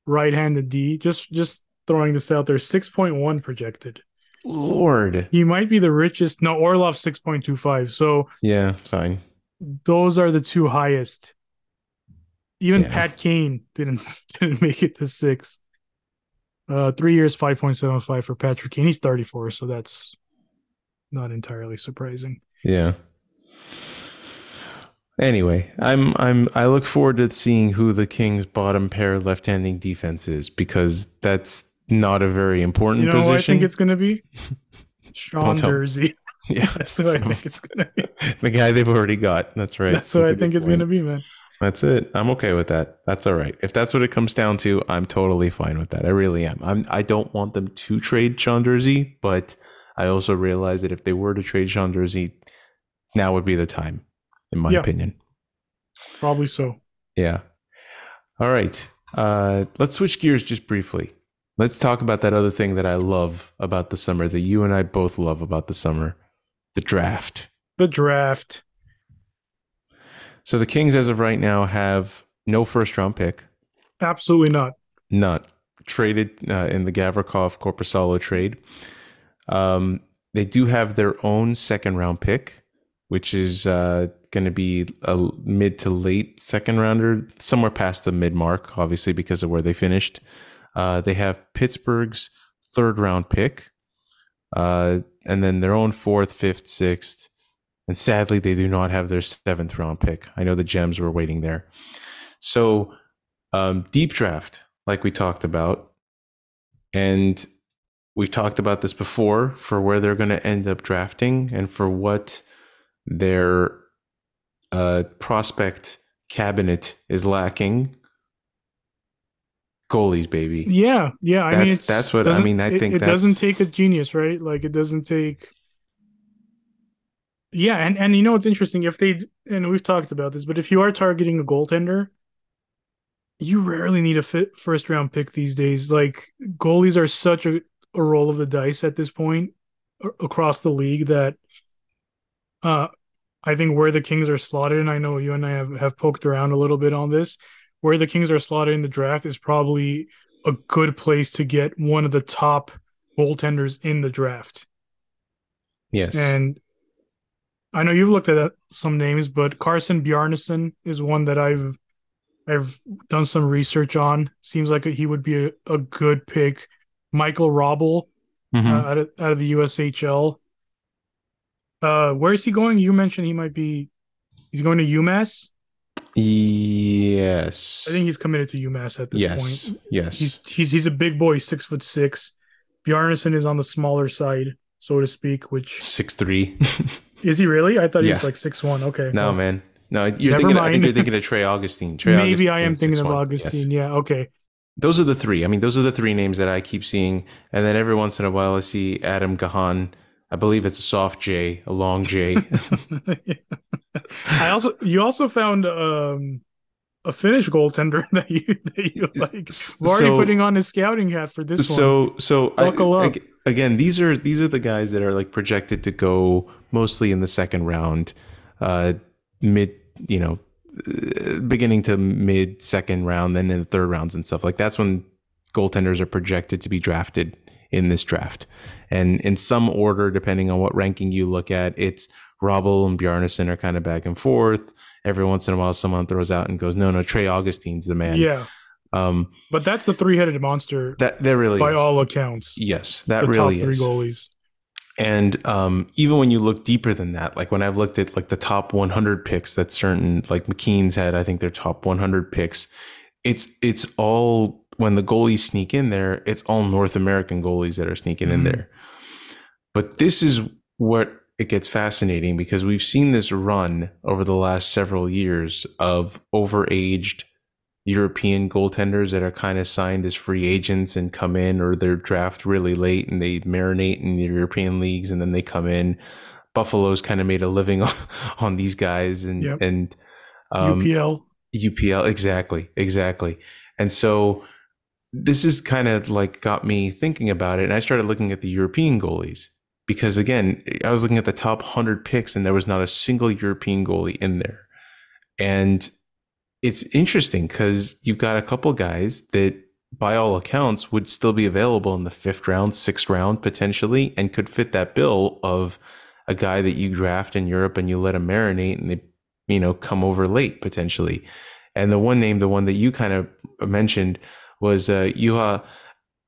right-handed D, just just throwing this out there, six point one projected. Lord. He might be the richest. No, Orlov six point two five. So Yeah, fine. those are the two highest. Even Yeah. Pat Kane didn't didn't make it to six. Uh, three years, five point seven five for Patrick Kane. He's thirty four, so that's not entirely surprising. Yeah. Anyway, I'm I'm I look forward to seeing who the Kings' bottom pair left-handing defense is because that's not a very important You know position. I think it's gonna be? Sean Don't tell me. Durzi. yeah, That's who I think it's gonna be. the guy they've already got. That's right. That's what I think it's gonna be, man. That's it. I'm okay with that. That's all right. If that's what it comes down to, I'm totally fine with that. I really am. I'm. I don't want them to trade Sean Durzi, but I also realize that if they were to trade Sean Durzi, now would be the time, in my Yeah. opinion. Probably so. Yeah. All right. Uh, let's switch gears just briefly. Let's talk about that other thing that I love about the summer, that you and I both love about the summer the draft. The draft. So the Kings, as of right now, have no first round pick, Absolutely not. not traded uh, in the Gavrikov Korpisalo trade. Um, they do have their own second round pick, which is uh, going to be a mid to late second rounder, somewhere past the mid mark, obviously, because of where they finished. Uh, they have Pittsburgh's third round pick, uh, and then their own fourth, fifth, sixth. And sadly, they do not have their seventh round pick. I know the Gems were waiting there. So, um, deep draft, like we talked about. And we've talked about this before for where they're going to end up drafting and for what their uh, prospect cabinet is lacking. Goalies, baby. Yeah, yeah. I mean, That's- it's, that's what- I mean, I it- think it doesn't take a genius, right? Like it doesn't take. Yeah, and and you know what's interesting? If they and we've talked about this, but if you are targeting a goaltender, you rarely need a fit first round pick these days. Like goalies are such a, a roll of the dice at this point across the league that uh I think where the Kings are slotted, and I know you and I have, have poked around a little bit on this, where the Kings are slotted in the draft is probably a good place to get one of the top goaltenders in the draft. Yes. And I know you've looked at some names, but Carson Bjarnason is one that I've I've done some research on. Seems like he would be a, a good pick. Michael Hrabal Mhm. uh, out of out of the USHL. Uh, where is he going? You mentioned he might be. He's going to UMass. yes. I think he's committed to UMass at this yes. point. Yes. He's he's he's a big boy, six foot six. Bjarnason is on the smaller side, so to speak. Which Six three. is he really? I thought he was like six one. Okay, no, well, man. No, you're thinking. I think you're thinking of Trey Augustine. Trey maybe I am Augustine, thinking of Augustine. Yes. Yeah, okay. Those are the three. I mean, those are the three names that I keep seeing, and then every once in a while I see Adam Gajan. I believe it's a soft J, a long J. I also you also found um a Finnish goaltender that you that you like. I'm already So- putting on his scouting hat for this one. so so I- Buckle up. ag- again these are these are the guys that are like projected to go mostly in the second round uh mid you know uh, beginning to mid second round then in the third rounds and stuff like that's when goaltenders are projected to be drafted in this draft and in some order depending on what ranking you look at it's Hrabal and Bjarnason are kind of back and forth every once in a while someone throws out and goes no no Trey Augustine's the man yeah, um but that's the three headed monster that that really by is. all accounts. Yes, that really top three is. goalies. And um, even when you look deeper than that, like when I've looked at like the top 100 picks that certain like McKeen's had, I think their top 100 picks. It's it's all when the goalies sneak in there, it's all North American goalies that are sneaking in Mhm. there. But this is what it gets fascinating because we've seen this run over the last several years of overaged European goaltenders that are kind of signed as free agents and come in, or they're draft really late and they marinate in the European leagues and then they come in. Buffalo's kind of made a living on, on these guys and Yep. and um, UPL. UPL exactly exactly and so this is kind of like got me thinking about it and I started looking at the European goalies because again I was looking at the top 100 picks and there was not a single European goalie in there. And it's interesting cuz you've got a couple guys that by all accounts would still be available in the 5th round 6th round potentially and could fit that bill of a guy that you draft in Europe and you let him marinate and they you know come over late potentially. And the one name the one that you kind of mentioned was uh Yuha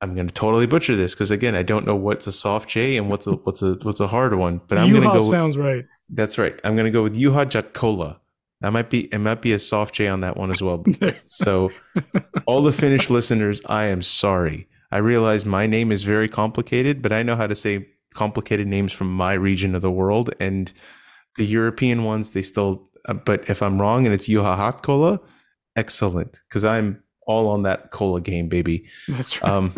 I'm going to totally butcher this because again I don't know what's a soft J and what's a what's a what's a hard one but I'm going to Yuha go sounds right. that's right. I'm going to go with Juha Jatkola. That might be it might be a soft J on that one as well. So all the Finnish listeners I am sorry. I realize my name is very complicated but I know how to say complicated names from my region of the world and the European ones they still uh, but if I'm wrong and it's Juha Hatkola, excellent because I'm all on that cola game, baby. That's right. Um,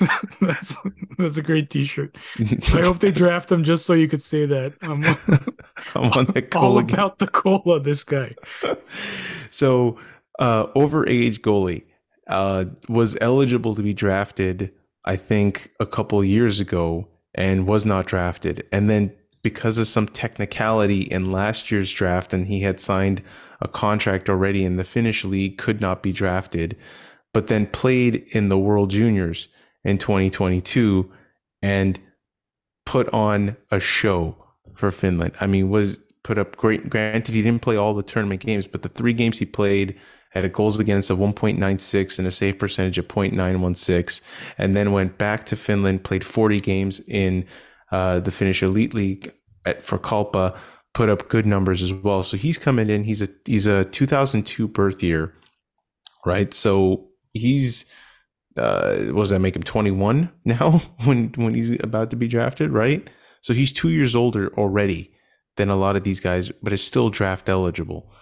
that's that's a great T-shirt. I hope they draft him just so you could say that. I'm I'm on the all cola game. about the cola. This guy. So, uh, overage goalie uh, was eligible to be drafted, I think, a couple years ago, and was not drafted. And then because of some technicality in last year's draft, and he had signed a contract already in the Finnish league, could not be drafted, but then played in the World Juniors in 2022 and put on a show for Finland. I mean, was put up great. Granted, he didn't play all the tournament games, but the three games he played had a goals against of 1.96 and a save percentage of 0.916, and then went back to Finland, played 40 games in uh, the Finnish Elite League at, for Kalpa, put up good numbers as well. So he's coming in. He's a he's a 2002 birth year, right? So he's uh, what does that make him 21 now when when he's about to be drafted, right? So he's two years older already than a lot of these guys, but is still draft eligible.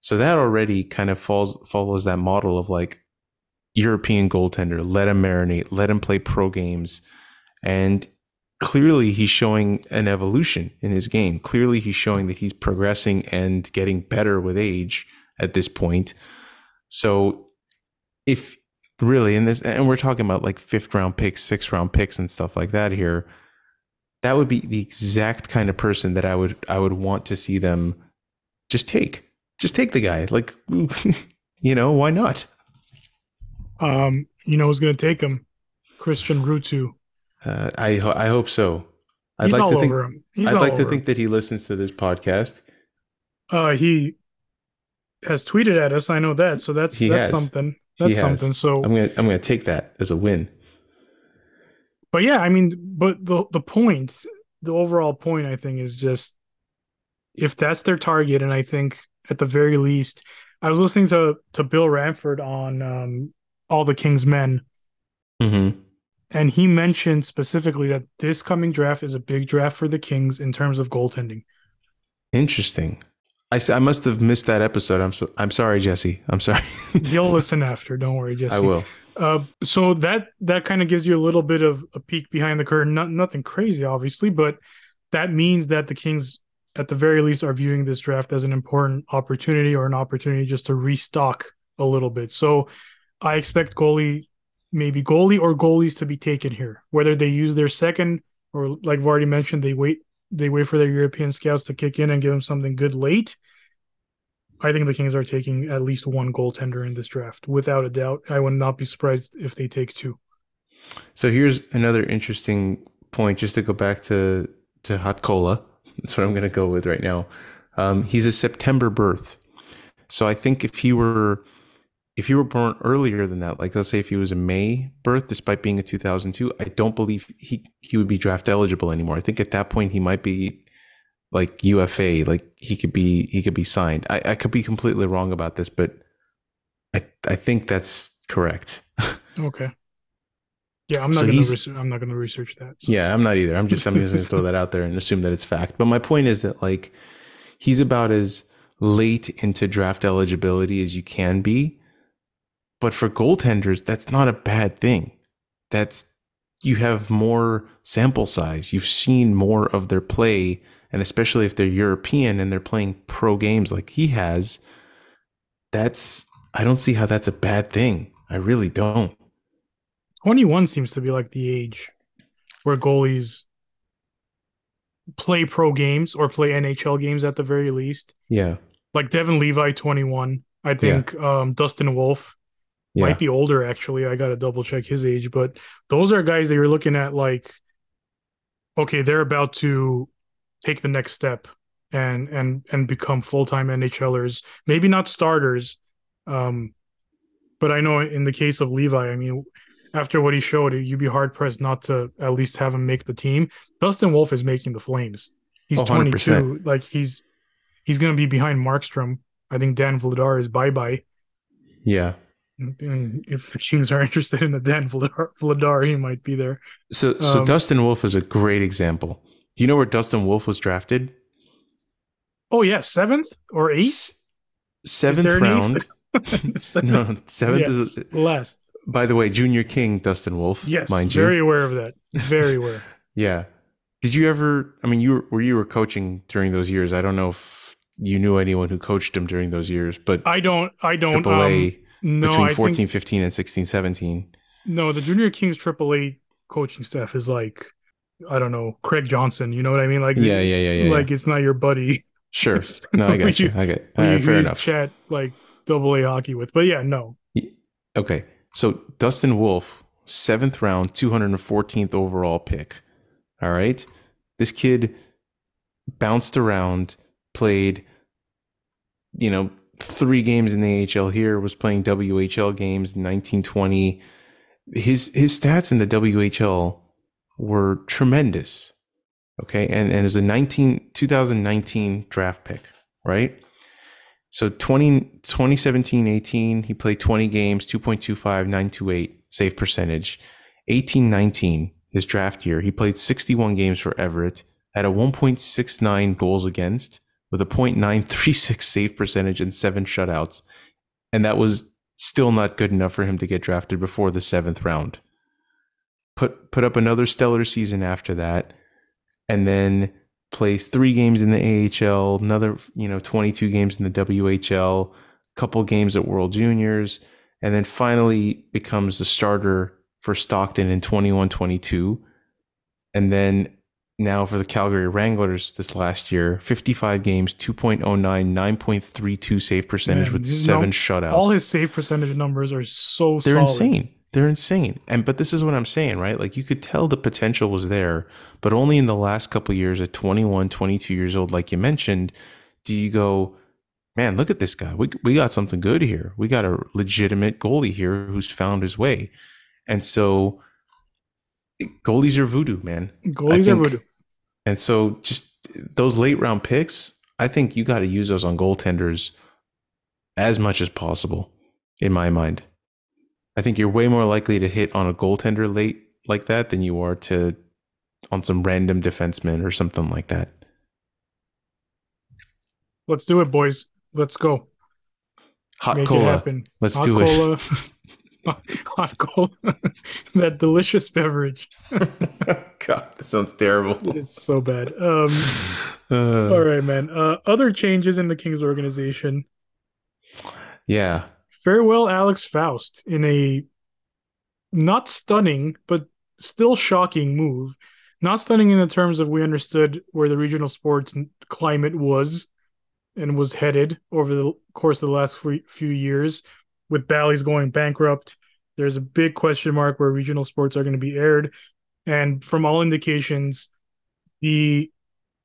So that already kind of falls follows that model of like European goaltender, let him marinate, let him play pro games, and clearly he's showing an evolution in his game. Clearly he's showing that he's progressing and getting better with age at this point. So if really in this and we're talking about like fifth round picks, sixth round picks and stuff like that here, that would be the exact kind of person that I would I would want to see them just take. Just take the guy. Like you know, why not? Um, you know who's to take him? Christian Ruuttu. Uh, I ho- I hope so. I'd He's like to think him. I'd like to over think that he listens to this podcast. Uh, he has tweeted at us. I know that. So that's He that's has. something. That's something. So, I'm gonna I'm gonna take that as a win. but yeah, I mean, but the the point, the overall point, I think, is just if that's their target, and I think at the very least, I was listening to to Bill Ranford on um, All the King's Men, Mm-hmm. And he mentioned specifically that this coming draft is a big draft for the Kings in terms of goaltending. Interesting. I, I must have missed that episode. I'm so I'm sorry, Jesse. I'm sorry. He'll listen after. Don't worry, Jesse. I will. Uh, so that that kind of gives you a little bit of a peek behind the curtain. Not nothing crazy, obviously, but that means that the Kings, at the very least, are viewing this draft as an important opportunity or an opportunity just to restock a little bit. So I expect goalie, maybe goalie or goalies to be taken here. Whether they use their second or, like I've already mentioned, they wait they wait for their European scouts to kick in and give them something good late. I think the Kings are taking at least one goaltender in this draft, without a doubt. I would not be surprised if they take two. So here's another interesting point. Just to go back to to Hot Cola. That's what I'm gonna go with right now. Um, he's a September birth, so I think if he were if he were born earlier than that, like let's say if he was a May birth, despite being a 2002, I don't believe he he would be draft eligible anymore. I think at that point he might be like UFA, like he could be he could be signed. I, I could be completely wrong about this, but I I think that's correct. Okay. Yeah, I'm not So gonna research, I'm not gonna research that. so. Yeah, I'm not either. I'm just I'm just gonna throw that out there and assume that it's fact. But my point is that like he's about as late into draft eligibility as you can be. But for goaltenders, that's not a bad thing. That's you have more sample size. You've seen more of their play, and especially if they're European and they're playing pro games like he has, that's I don't see how that's a bad thing. I really don't. 21 seems to be like the age where goalies play pro games or play NHL games at the very least. Yeah. Like Devon Levi, 21. I think um, Dustin Wolf Yeah. might be older, actually. I got to double check his age, but those are guys that you're looking at like, okay, they're about to take the next step and and and become full-time NHLers. Maybe not starters. Um, but I know in the case of Levi, I mean, after what he showed, you'd be hard pressed not to at least have him make the team. Dustin Wolf is making the Flames. He's Oh, 22. 100%. Like he's he's going to be behind Markstrom. I think Dan Vladar is bye bye. Yeah. If the Kings are interested in the Dan Vladar, Vladar, he might be there. So so Um, Dustin Wolf is a great example. Do you know where Dustin Wolf was drafted? Oh yeah, seventh or eighth? Seventh there an eighth? round. no, seventh Yeah. is Last. by the way, Junior King, Dustin Wolf. Yes, mind you, very aware of that. Very aware. Yeah. Did you ever? I mean, you were, were you were coaching during those years. I don't know if you knew anyone who coached him during those years, but I don't. I don't. Triple A Um, no, between I 14, think 15, and 16, 17. no. The Junior Kings AAA coaching staff is like, I don't know, Craig Johnson. You know what I mean? Like, Yeah, yeah, yeah, yeah. like yeah. it's not your buddy. Sure. No, I got you. I get. Uh, you- right, fair you enough. Chat like double A hockey with, but yeah, no. Okay. So Dustin Wolf, seventh round, 214th overall pick. All right. This kid bounced around, played, you know, three games in the AHL here, was playing WHL games in 1920. His his stats in the WHL were tremendous. Okay. And, and was a 19, 2019 draft pick, right? So 20, 2017 18, he played 20 games, 2.25, 928 save percentage. 18 19, his draft year, he played 61 games for Everett, had a 1.69 goals against with a 0.936 save percentage and seven shutouts. And that was still not good enough for him to get drafted before the seventh round. Put put up another stellar season after that, and then plays three games in the AHL, another you know 22 games in the WHL, couple games at World Juniors, and then finally becomes the starter for Stockton in 21-22, and then now for the Calgary Wranglers this last year, 55 games, 2.09, 9.32 save percentage Man, with seven shutouts. All his save percentage numbers are so They're solid. insane. They're insane. And but this is what I'm saying, right? Like you could tell the potential was there, but only in the last couple of years at 21, 22 years old like you mentioned, do you go, "Man, look at this guy. We we got something good here. We got a legitimate goalie here who's found his way." And so goalies are voodoo, man. Goalies are voodoo. And so just those late round picks, I think you got to use those on goaltenders as much as possible in my mind. I think you're way more likely to hit on a goaltender late like that than you are to on some random defenseman or something like that. Let's do it, boys. Let's go. Hot Make cola. Let's Hot do it. Hot cola. that delicious beverage. God, that sounds terrible. It's so bad. Um, Uh, all right, man. Uh, other changes in the Kings organization. Yeah. Farewell, Alex Faust, in a not stunning, but still shocking move. Not stunning in the terms of we understood where the regional sports climate was and was headed over the course of the last few years. With Bally's going bankrupt, there's a big question mark where regional sports are going to be aired. And from all indications, the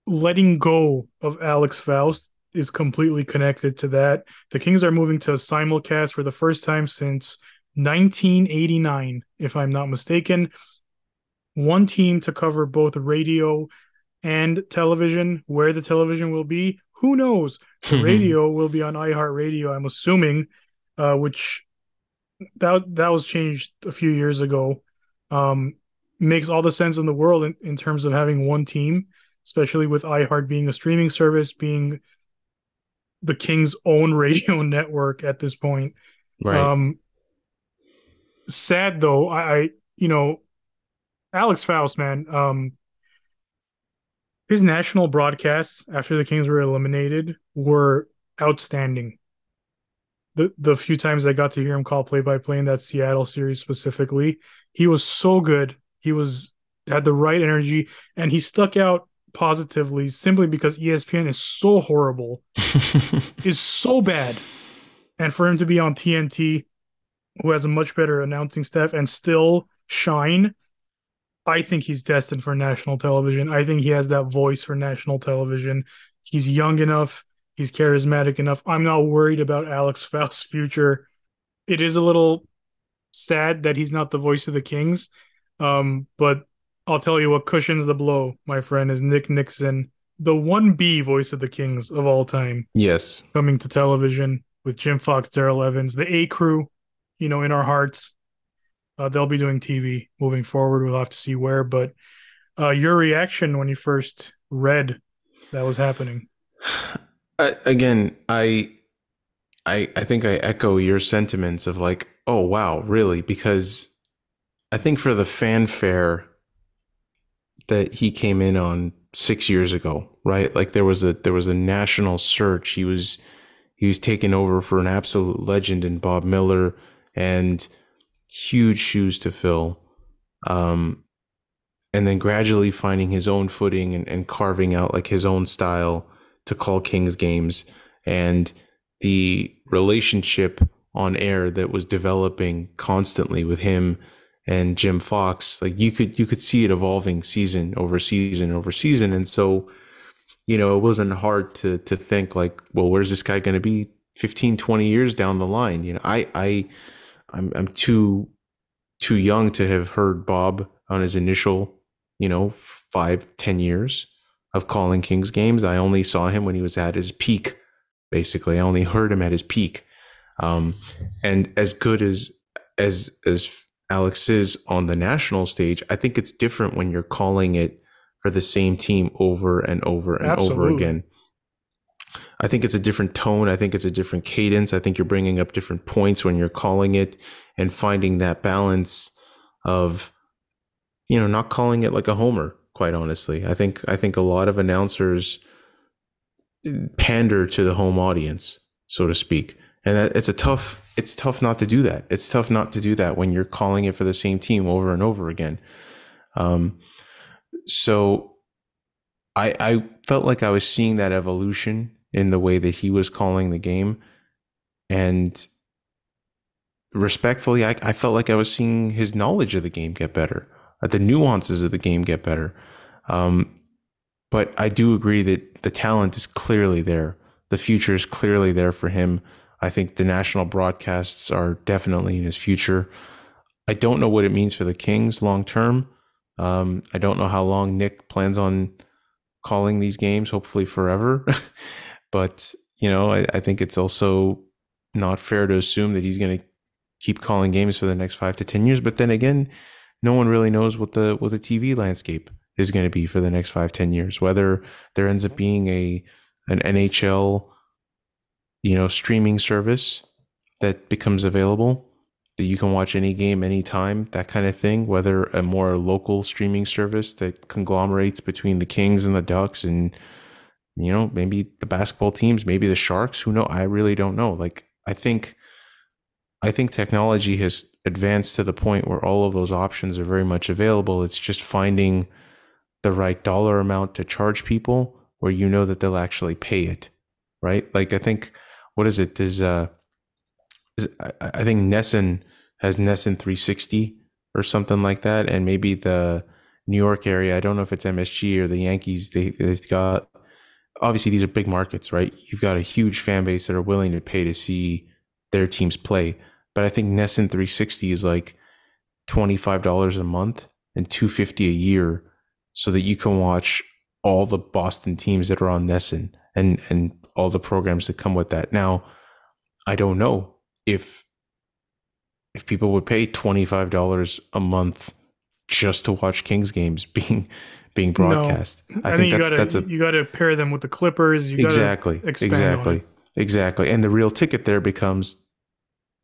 letting go of Alex Faust is completely connected to that. The Kings are moving to a simulcast for the first time since 1989, if I'm not mistaken. One team to cover both radio and television. Where the television will be, who knows? The radio will be on iHeartRadio, I'm assuming, uh, which that that was changed a few years ago. Um, makes all the sense in the world in, in terms of having one team, especially with iHeart being a streaming service, being the Kings' own radio network at this point. Right. Um, sad though, I, I you know, Alex Faust, man, um, his national broadcasts after the Kings were eliminated were outstanding. The the few times I got to hear him call play by play in that Seattle series specifically, he was so good. He was had the right energy and he stuck out positively simply because ESPN is so horrible, is so bad. And for him to be on TNT, who has a much better announcing staff and still shine, I think he's destined for national television. I think he has that voice for national television. He's young enough, he's charismatic enough. I'm not worried about Alex Faust's future. It is a little sad that he's not the voice of the Kings. Um, but I'll tell you what cushions the blow, my friend, is Nick Nickson, the 1B voice of the Kings of all time. Yes. Coming to television with Jim Fox, Daryl Evans, the A crew, you know, in our hearts. Uh, they'll be doing TV moving forward. We'll have to see where. But uh, your reaction when you first read that was happening? Again, I, I, I think I echo your sentiments of like, oh wow, really? Because I think for the fanfare that he came in on six years ago, right? Like there was a there was a national search. He was he was taken over for an absolute legend in Bob Miller and huge shoes to fill. Um, and then gradually finding his own footing and, and carving out like his own style to call Kings games and the relationship on air that was developing constantly with him and Jim Fox, like you could you could see it evolving season over season over season. And so, you know, it wasn't hard to to think like, well, where's this guy going to be 15, 20 years down the line? You know, I I I'm I'm too too young to have heard Bob on his initial, you know, five, ten years of calling Kings games. I only saw him when he was at his peak, basically. I only heard him at his peak. Um, and as good as as as Alex is on the national stage, I think it's different when you're calling it for the same team over and over and Absolutely. over again. I think it's a different tone. I think it's a different cadence. I think you're bringing up different points when you're calling it and finding that balance of, you know, not calling it like a homer. Quite honestly, I think I think a lot of announcers pander to the home audience, so to speak, and it's a tough it's tough not to do that. It's tough not to do that when you're calling it for the same team over and over again. Um, so i i felt like i was seeing that evolution in the way that he was calling the game. And respectfully i, I felt like i was seeing his knowledge of the game get better uh, the nuances of the game get better um, but i do agree that the talent is clearly there the future is clearly there for him I think the national broadcasts are definitely in his future. I don't know what it means for the Kings long term. Um, I don't know how long Nick plans on calling these games, hopefully forever. but, you know, I, I, think it's also not fair to assume that he's going to keep calling games for the next five to 10 years. But then again, no one really knows what the, what the TV landscape is going to be for the next five, 10 years, whether there ends up being a, an NHL you know, streaming service that becomes available that you can watch any game anytime, that kind of thing, whether a more local streaming service that conglomerates between the Kings and the Ducks and you know, maybe the basketball teams, maybe the Sharks, who know? I really don't know. Like I think I think technology has advanced to the point where all of those options are very much available. It's just finding the right dollar amount to charge people where you know that they'll actually pay it, right? Like I think what is it? Is uh, is, I, I think NESN has NESN 360 or something like that, and maybe the New York area. I don't know if it's MSG or the Yankees. They they've got obviously these are big markets, right? You've got a huge fan base that are willing to pay to see their teams play. But I think NESN 360 is like twenty five dollars a month and two fifty a year, so that you can watch all the Boston teams that are on NESN and and all the programs that come with that. Now, I don't know if if people would pay $25 a month just to watch Kings games being being broadcast. I, think, that's that's a you got to pair them with the Clippers. You exactly gotta exactly exactly, and the real ticket there becomes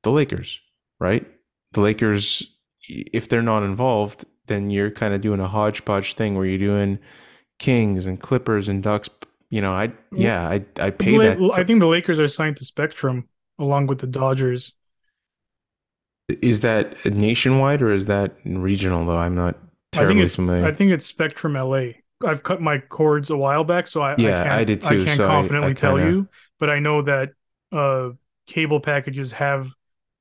the Lakers, right? The Lakers, if they're not involved, then you're kind of doing a hodgepodge thing where you're doing Kings and Clippers and Ducks. You know, I yeah, I I pay La- that. I think the Lakers are signed to Spectrum along with the Dodgers. Is that nationwide or is that regional though? I'm not I terribly think it's familiar. I think it's Spectrum LA. I've cut my cords a while back, so I Yeah, I, can't, I did I can't so I- confidently I tell kinda- you, but I know that uh, cable packages have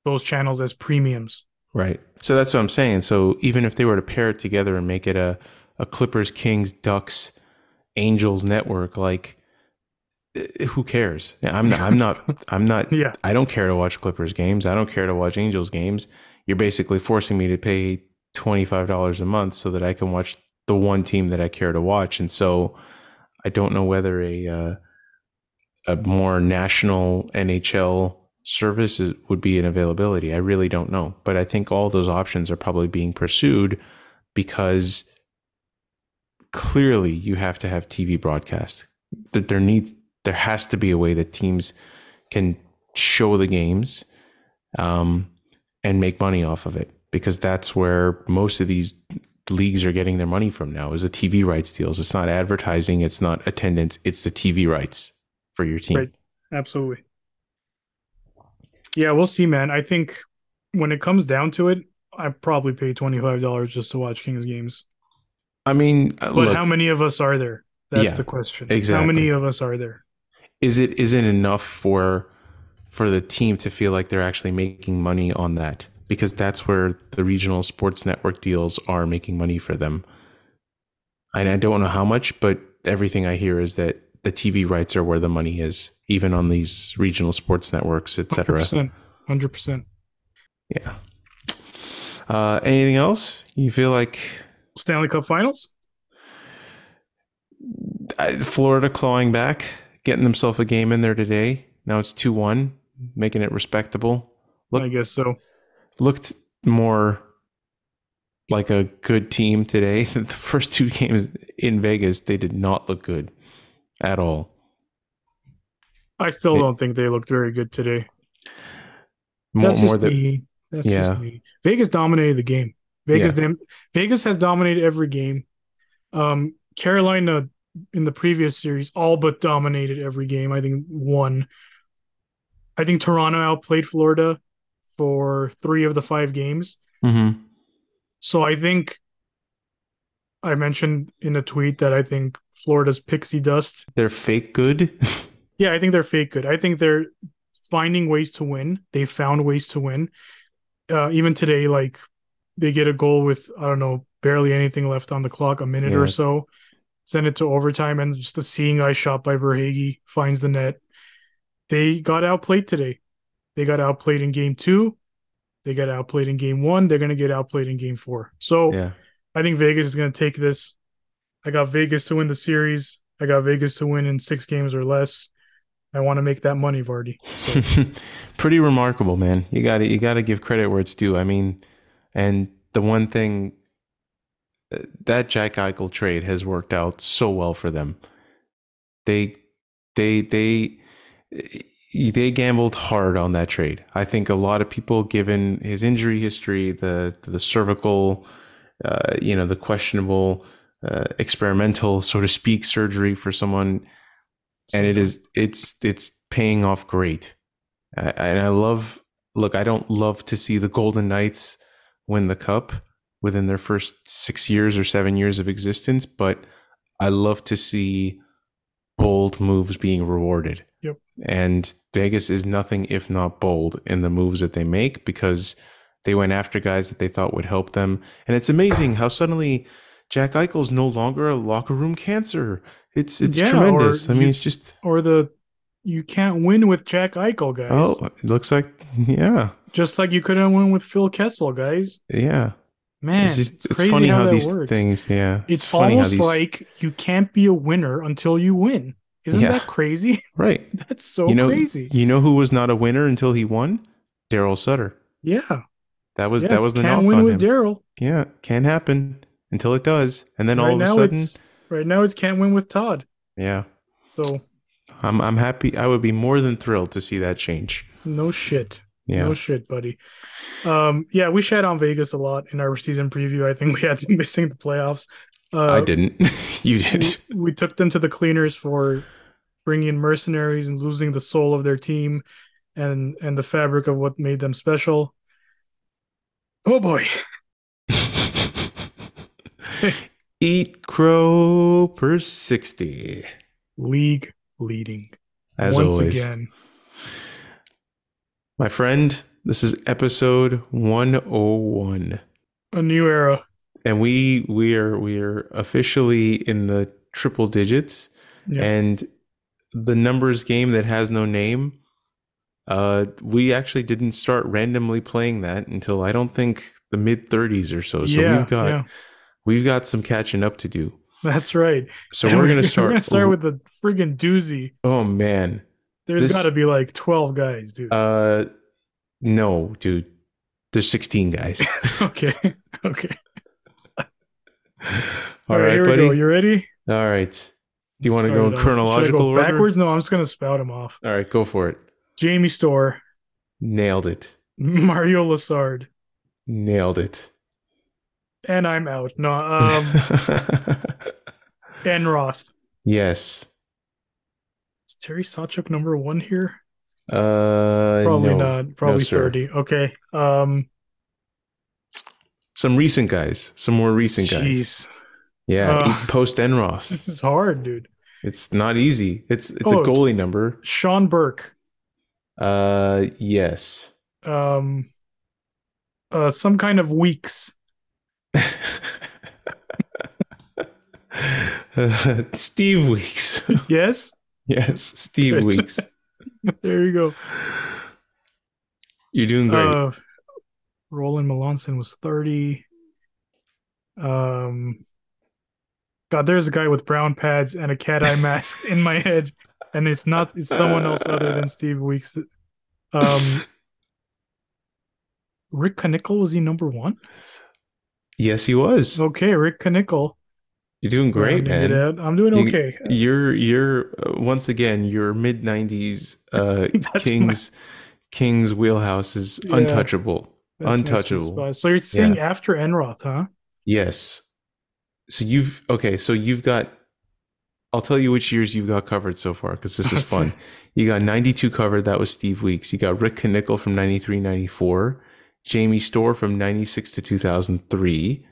those channels as premiums. Right. So that's what I'm saying. So even if they were to pair it together and make it a, a Clippers, Kings, Ducks, Angels network, like eh, who cares? I'm not I'm not I'm not Yeah, I don't care to watch Clippers games. I don't care to watch Angels games. You're basically forcing me to pay $25 a month so that I can watch the one team that I care to watch. And so I don't know whether a uh, a more national NHL service would be an availability. I really don't know, but I think all those options are probably being pursued because clearly you have to have TV broadcast. That there needs there has to be a way that teams can show the games um, and make money off of it because that's where most of these leagues are getting their money from now is the TV rights deals. It's not advertising, it's not attendance, it's the TV rights for your team. Right. absolutely. Yeah, we'll see, man. I think when it comes down to it, I probably pay twenty five dollars just to watch Kings games. I mean, uh, But look, how many of us are there? That's Yeah, the question. exactly. How many of us are there? is it is it enough for for the team to feel like they're actually making money on that? Because that's where the regional sports network deals are making money for them. And I don't know how much, but everything I hear is that the TV rights are where the money is, even on these regional sports networks, etc. 100%. 100%. Yeah. Uh, anything else? You feel like Stanley Cup Finals? Florida clawing back, getting themselves a game in there today. Now it's two one, making it respectable. Look- I guess so. Looked more like a good team today. The first two games in Vegas, they did not look good at all. I still It- don't think they looked very good today. More, That's just than me. That's Yeah. just me. Vegas dominated the game. Vegas dam- Vegas has dominated every game. Um, Carolina in the previous series all but dominated every game. I think one. I think Toronto outplayed Florida for three of the five games. Mhm. So I think I mentioned in a tweet that I think Florida's pixie dust. they're fake good. Yeah, I think they're fake good. I think they're finding ways to win. They found ways to win. Uh, even today, like they get a goal with I don't know barely anything left on the clock, a minute Yeah. or so. Send it to overtime, and just a seeing eye shot by Verhaeghe finds the net. They got outplayed today. They got outplayed in game two. They got outplayed in game one. They're going to get outplayed in game four. So yeah. I think Vegas is going to take this. I got Vegas to win the series. I got Vegas to win in six games or less. I want to make that money, Vardy. So Pretty remarkable, man. You got to you got to give credit where it's due. I mean, and the one thing uh, that Jack Eichel trade has worked out so well for them. They they they they gambled hard on that trade. I think a lot of people, given his injury history, the the cervical, uh, you know, the questionable uh, experimental, so to speak, surgery for someone and it is it's it's paying off great. I, and i love look i don't love to see the golden knights win the cup within their first six years or seven years of existence but i love to see bold moves being rewarded. Yep. and vegas is nothing if not bold in the moves that they make because they went after guys that they thought would help them. And it's amazing how suddenly Jack Eichel's no longer a locker room cancer. It's it's Yeah, tremendous. I mean, you- it's just or the you can't win with Jack Eichel, guys. oh, it looks like yeah, Just like you couldn't win with Phil Kessel, guys. yeah. Man, it's just it's, it's, crazy funny how, how, these works. things. Yeah, It's, funny how almost these- like you can't be a winner until you win. Isn't Yeah. that crazy? right. That's so you know, crazy. you know who was not a winner until he won? Darryl Sutter. Yeah, That was yeah. that was the can't knock win on with. Daryl. Yeah, can happen. Until it does, and then all of a sudden, it's right now it's can't win with Todd. yeah, So I'm I'm happy. I would be more than thrilled to see that change. no shit. Yeah, No shit, buddy. Um, yeah, we shat on Vegas a lot in our season preview. I think we had them missing the playoffs. Uh, I didn't. you did. we, we took them to the cleaners for bringing in mercenaries and losing the soul of their team and and the fabric of what made them special. Oh boy. Eat crow per sixty. League leading. As once always, again. my friend. This is episode one oh one. A new era. and we we are we are officially in the triple digits Yeah. and the numbers game that has no name uh we actually didn't start randomly playing that until i don't think the mid 30s or so so yeah, we've got yeah, we've got some catching up to do that's right. so And we're gonna start We're gonna start with the friggin' doozy. oh man There's got to be like 12 guys, dude. uh no dude there's 16 guys okay, okay. all right, here buddy we go. You ready? all right do you want to go in off. Should I chronological go order backwards? No, I'm just gonna spout them off. all right go for it Jamie Storr, nailed it Mario Lessard, nailed it and I'm out. No, um, Enroth. yes. Is Terry Sawchuk number one here? Uh, Probably no. not. Probably sir. 30. Okay. Um, Some recent guys. Some more recent guys. Yeah. Uh, Post Enroth. this is hard, dude. It's not easy. It's it's Oh, a goalie number. Sean Burke. Uh, yes. Um, uh, some kind of weeks. Steve Weeks. Yes. yes, Steve Good. Weeks. there you go. You're doing great. Uh, Roland Melanson was 30. Um, God, there's a guy with brown pads and a cat eye mask in my head, and it's not, it's someone else other than Steve Weeks. Um, Rick Knickle, was he number one? Yes, he was. Okay, Rick Knickle. You're doing great, it man. I'm doing okay. You're you're uh, once again your mid '90s uh, Kings Kings wheelhouse is Yeah. untouchable. Untouchable. So you're saying after Enroth, huh? Yes. So you've okay. So you've got. I'll tell you which years you've got covered so far because this is fun. You got 92 covered. That was Steve Weeks. You got Rick Knickle from 93, 94. Jamie Storr from 96 to 2003.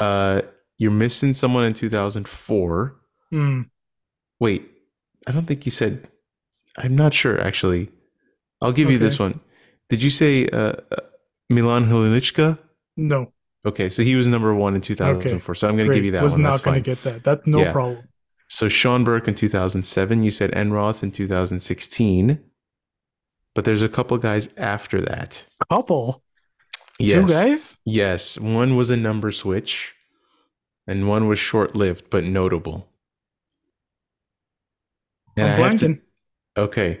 Uh, you're missing someone in 2004. Hmm. Wait, I don't think you said. I'm not sure actually. I'll give you this one. Did you say uh, uh, Milan Hnilicka? No. Okay, so he was number one in 2004. So I'm going to give you that was one. not That's going to get that. That's no Yeah. problem. So Sean Burke in 2007. You said Enroth in 2016. But there's a couple guys after that. Couple. Yes. Two guys? Yes. One was a number switch, and one was short lived but notable. And I'm I to- blanking. okay.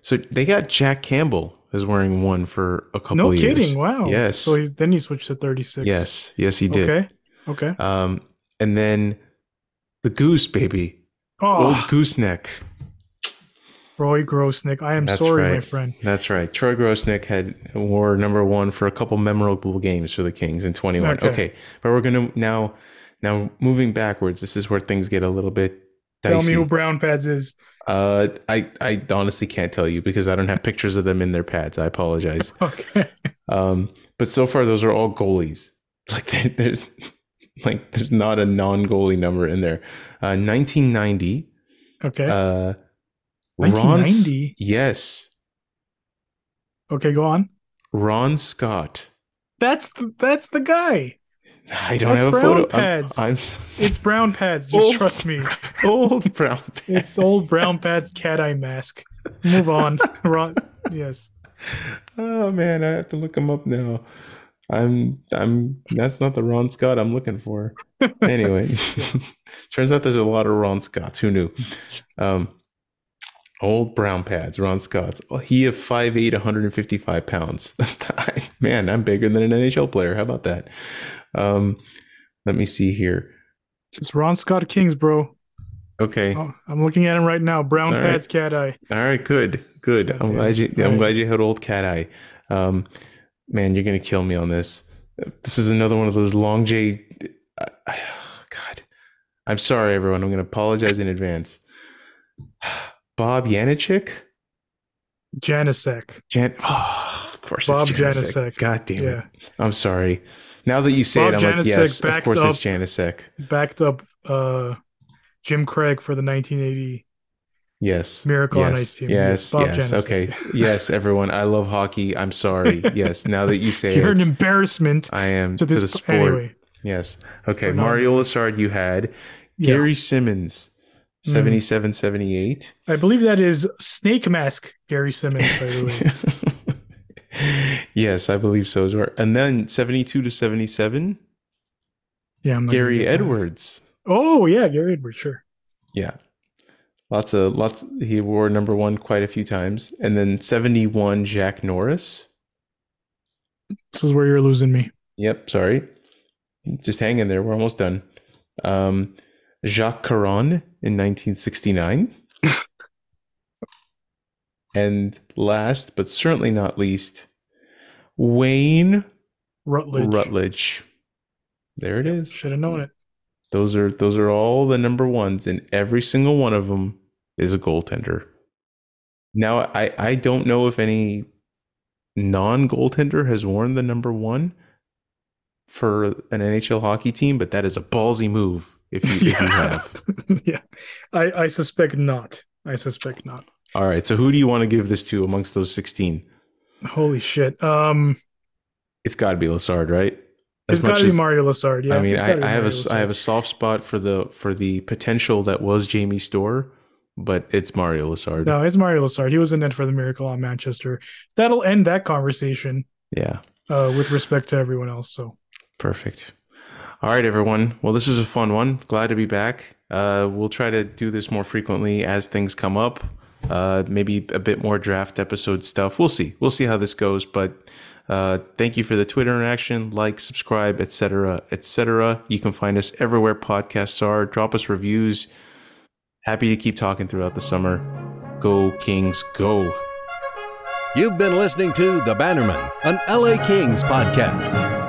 So they got Jack Campbell is wearing one for a couple No years. kidding. Wow. Yes. So he's, then he switched to 36. Yes. Yes, he did. Okay. Okay. Um, and then the goose baby, Oh, old gooseneck. Roy Grosenick. I am That's sorry, my friend. That's right. Troy Grosenick had wore number one for a couple memorable games for the Kings in 21. Okay. Okay, but we're gonna now now moving backwards. This is where things get a little bit Dicey. Tell me who Brown Pads is. uh, I I honestly can't tell you because I don't have pictures of them in their pads. I apologize. Okay. Um, but so far those are all goalies. Like there- there's like there's not a non goalie number in there. Uh, 1990. Okay. Uh, Ron, yes, okay, go on. Ron Scott. That's the, that's the guy. I don't That's have a brown photo. pads. I'm, It's Brown Pads. Just Old- trust me. Old brown pads. It's old Brown Pads cat eye mask. Move on. Ron. Yes. Oh man, I have to look him up now. I'm I'm that's not the Ron Scott I'm looking for. Anyway, turns out there's a lot of Ron Scotts. Who knew? Um, old brown pads, Ron Scott's. Oh, he of 5'8", 155 pounds. man, I'm bigger than an NHL player. How about that? Um, Let me see here. Just Ron Scott Kings, bro. Okay. Oh, I'm looking at him right now. Brown All right. pads, cat eye. All right, good, good. God I'm damn glad you. I'm Right. glad you had old cat eye. Um, man, you're gonna kill me on this. This is another one of those long J. I- I- God, I'm sorry, everyone. I'm gonna apologize in advance. Bob Yanachik, Janecyk. Jan. Oh, of course, Bob it's Janecyk. Janecyk. God damn Yeah. it. I'm sorry. Now that you say Bob it, I'm like, yes, of course it's up- Backed up uh, Jim Craig for the 1980. Yes. Miracle on Ice Team. Yes. Bob yes. Okay. yes, everyone. I love hockey. I'm sorry. Yes. Now that you say You're it, an embarrassment I am to to, this the sport. Anyway, Yes. Okay. Mario Lessard, you had yeah. Gary Simmons. 77 78. I believe that is Snake Mask Gary Simmons, by the way. yes, I believe so as well. And then 72 to 77, Yeah, I'm Gary that. Edwards. Oh yeah, Gary Edwards, sure. Yeah. Lots of lots he wore number 1 quite a few times. And then 71 Jack Norris. This is where you're losing me. Yep, sorry. Just hang in there. We're almost done. Um, Jacques Caron in 1969. and last, but certainly not least, Wayne Rutledge. Rutledge. There it is. Should have known it. Those are those are all the number ones, and every single one of them is a goaltender. Now, I I don't know if any non goaltender has worn the number one for an NHL hockey team, but that is a ballsy move if you, if you have. yeah. I, I suspect not. I suspect not. All right, so who do you want to give this to amongst those sixteen? Holy shit. Um It's got to be Lessard, right? it's gotta be Mario Lessard. Yeah. I mean, I, I have a Mario I have a soft spot for the for the potential that was Jamie Storr, but it's Mario Lessard. No, it's Mario Lessard. He was in it for the miracle on Manchester. That'll end that conversation Yeah. uh, with respect to everyone else. So Perfect. All right, everyone. Well, this was a fun one. Glad to be back. Uh, we'll try to do this more frequently as things come up. Uh, maybe a bit more draft episode stuff. We'll see. We'll see how this goes. But uh, thank you for the Twitter interaction, like, subscribe, etc., etc. You can find us everywhere podcasts are. Drop us reviews. Happy to keep talking throughout the summer. Go Kings, go! You've been listening to The Bannerman, an LA Kings podcast.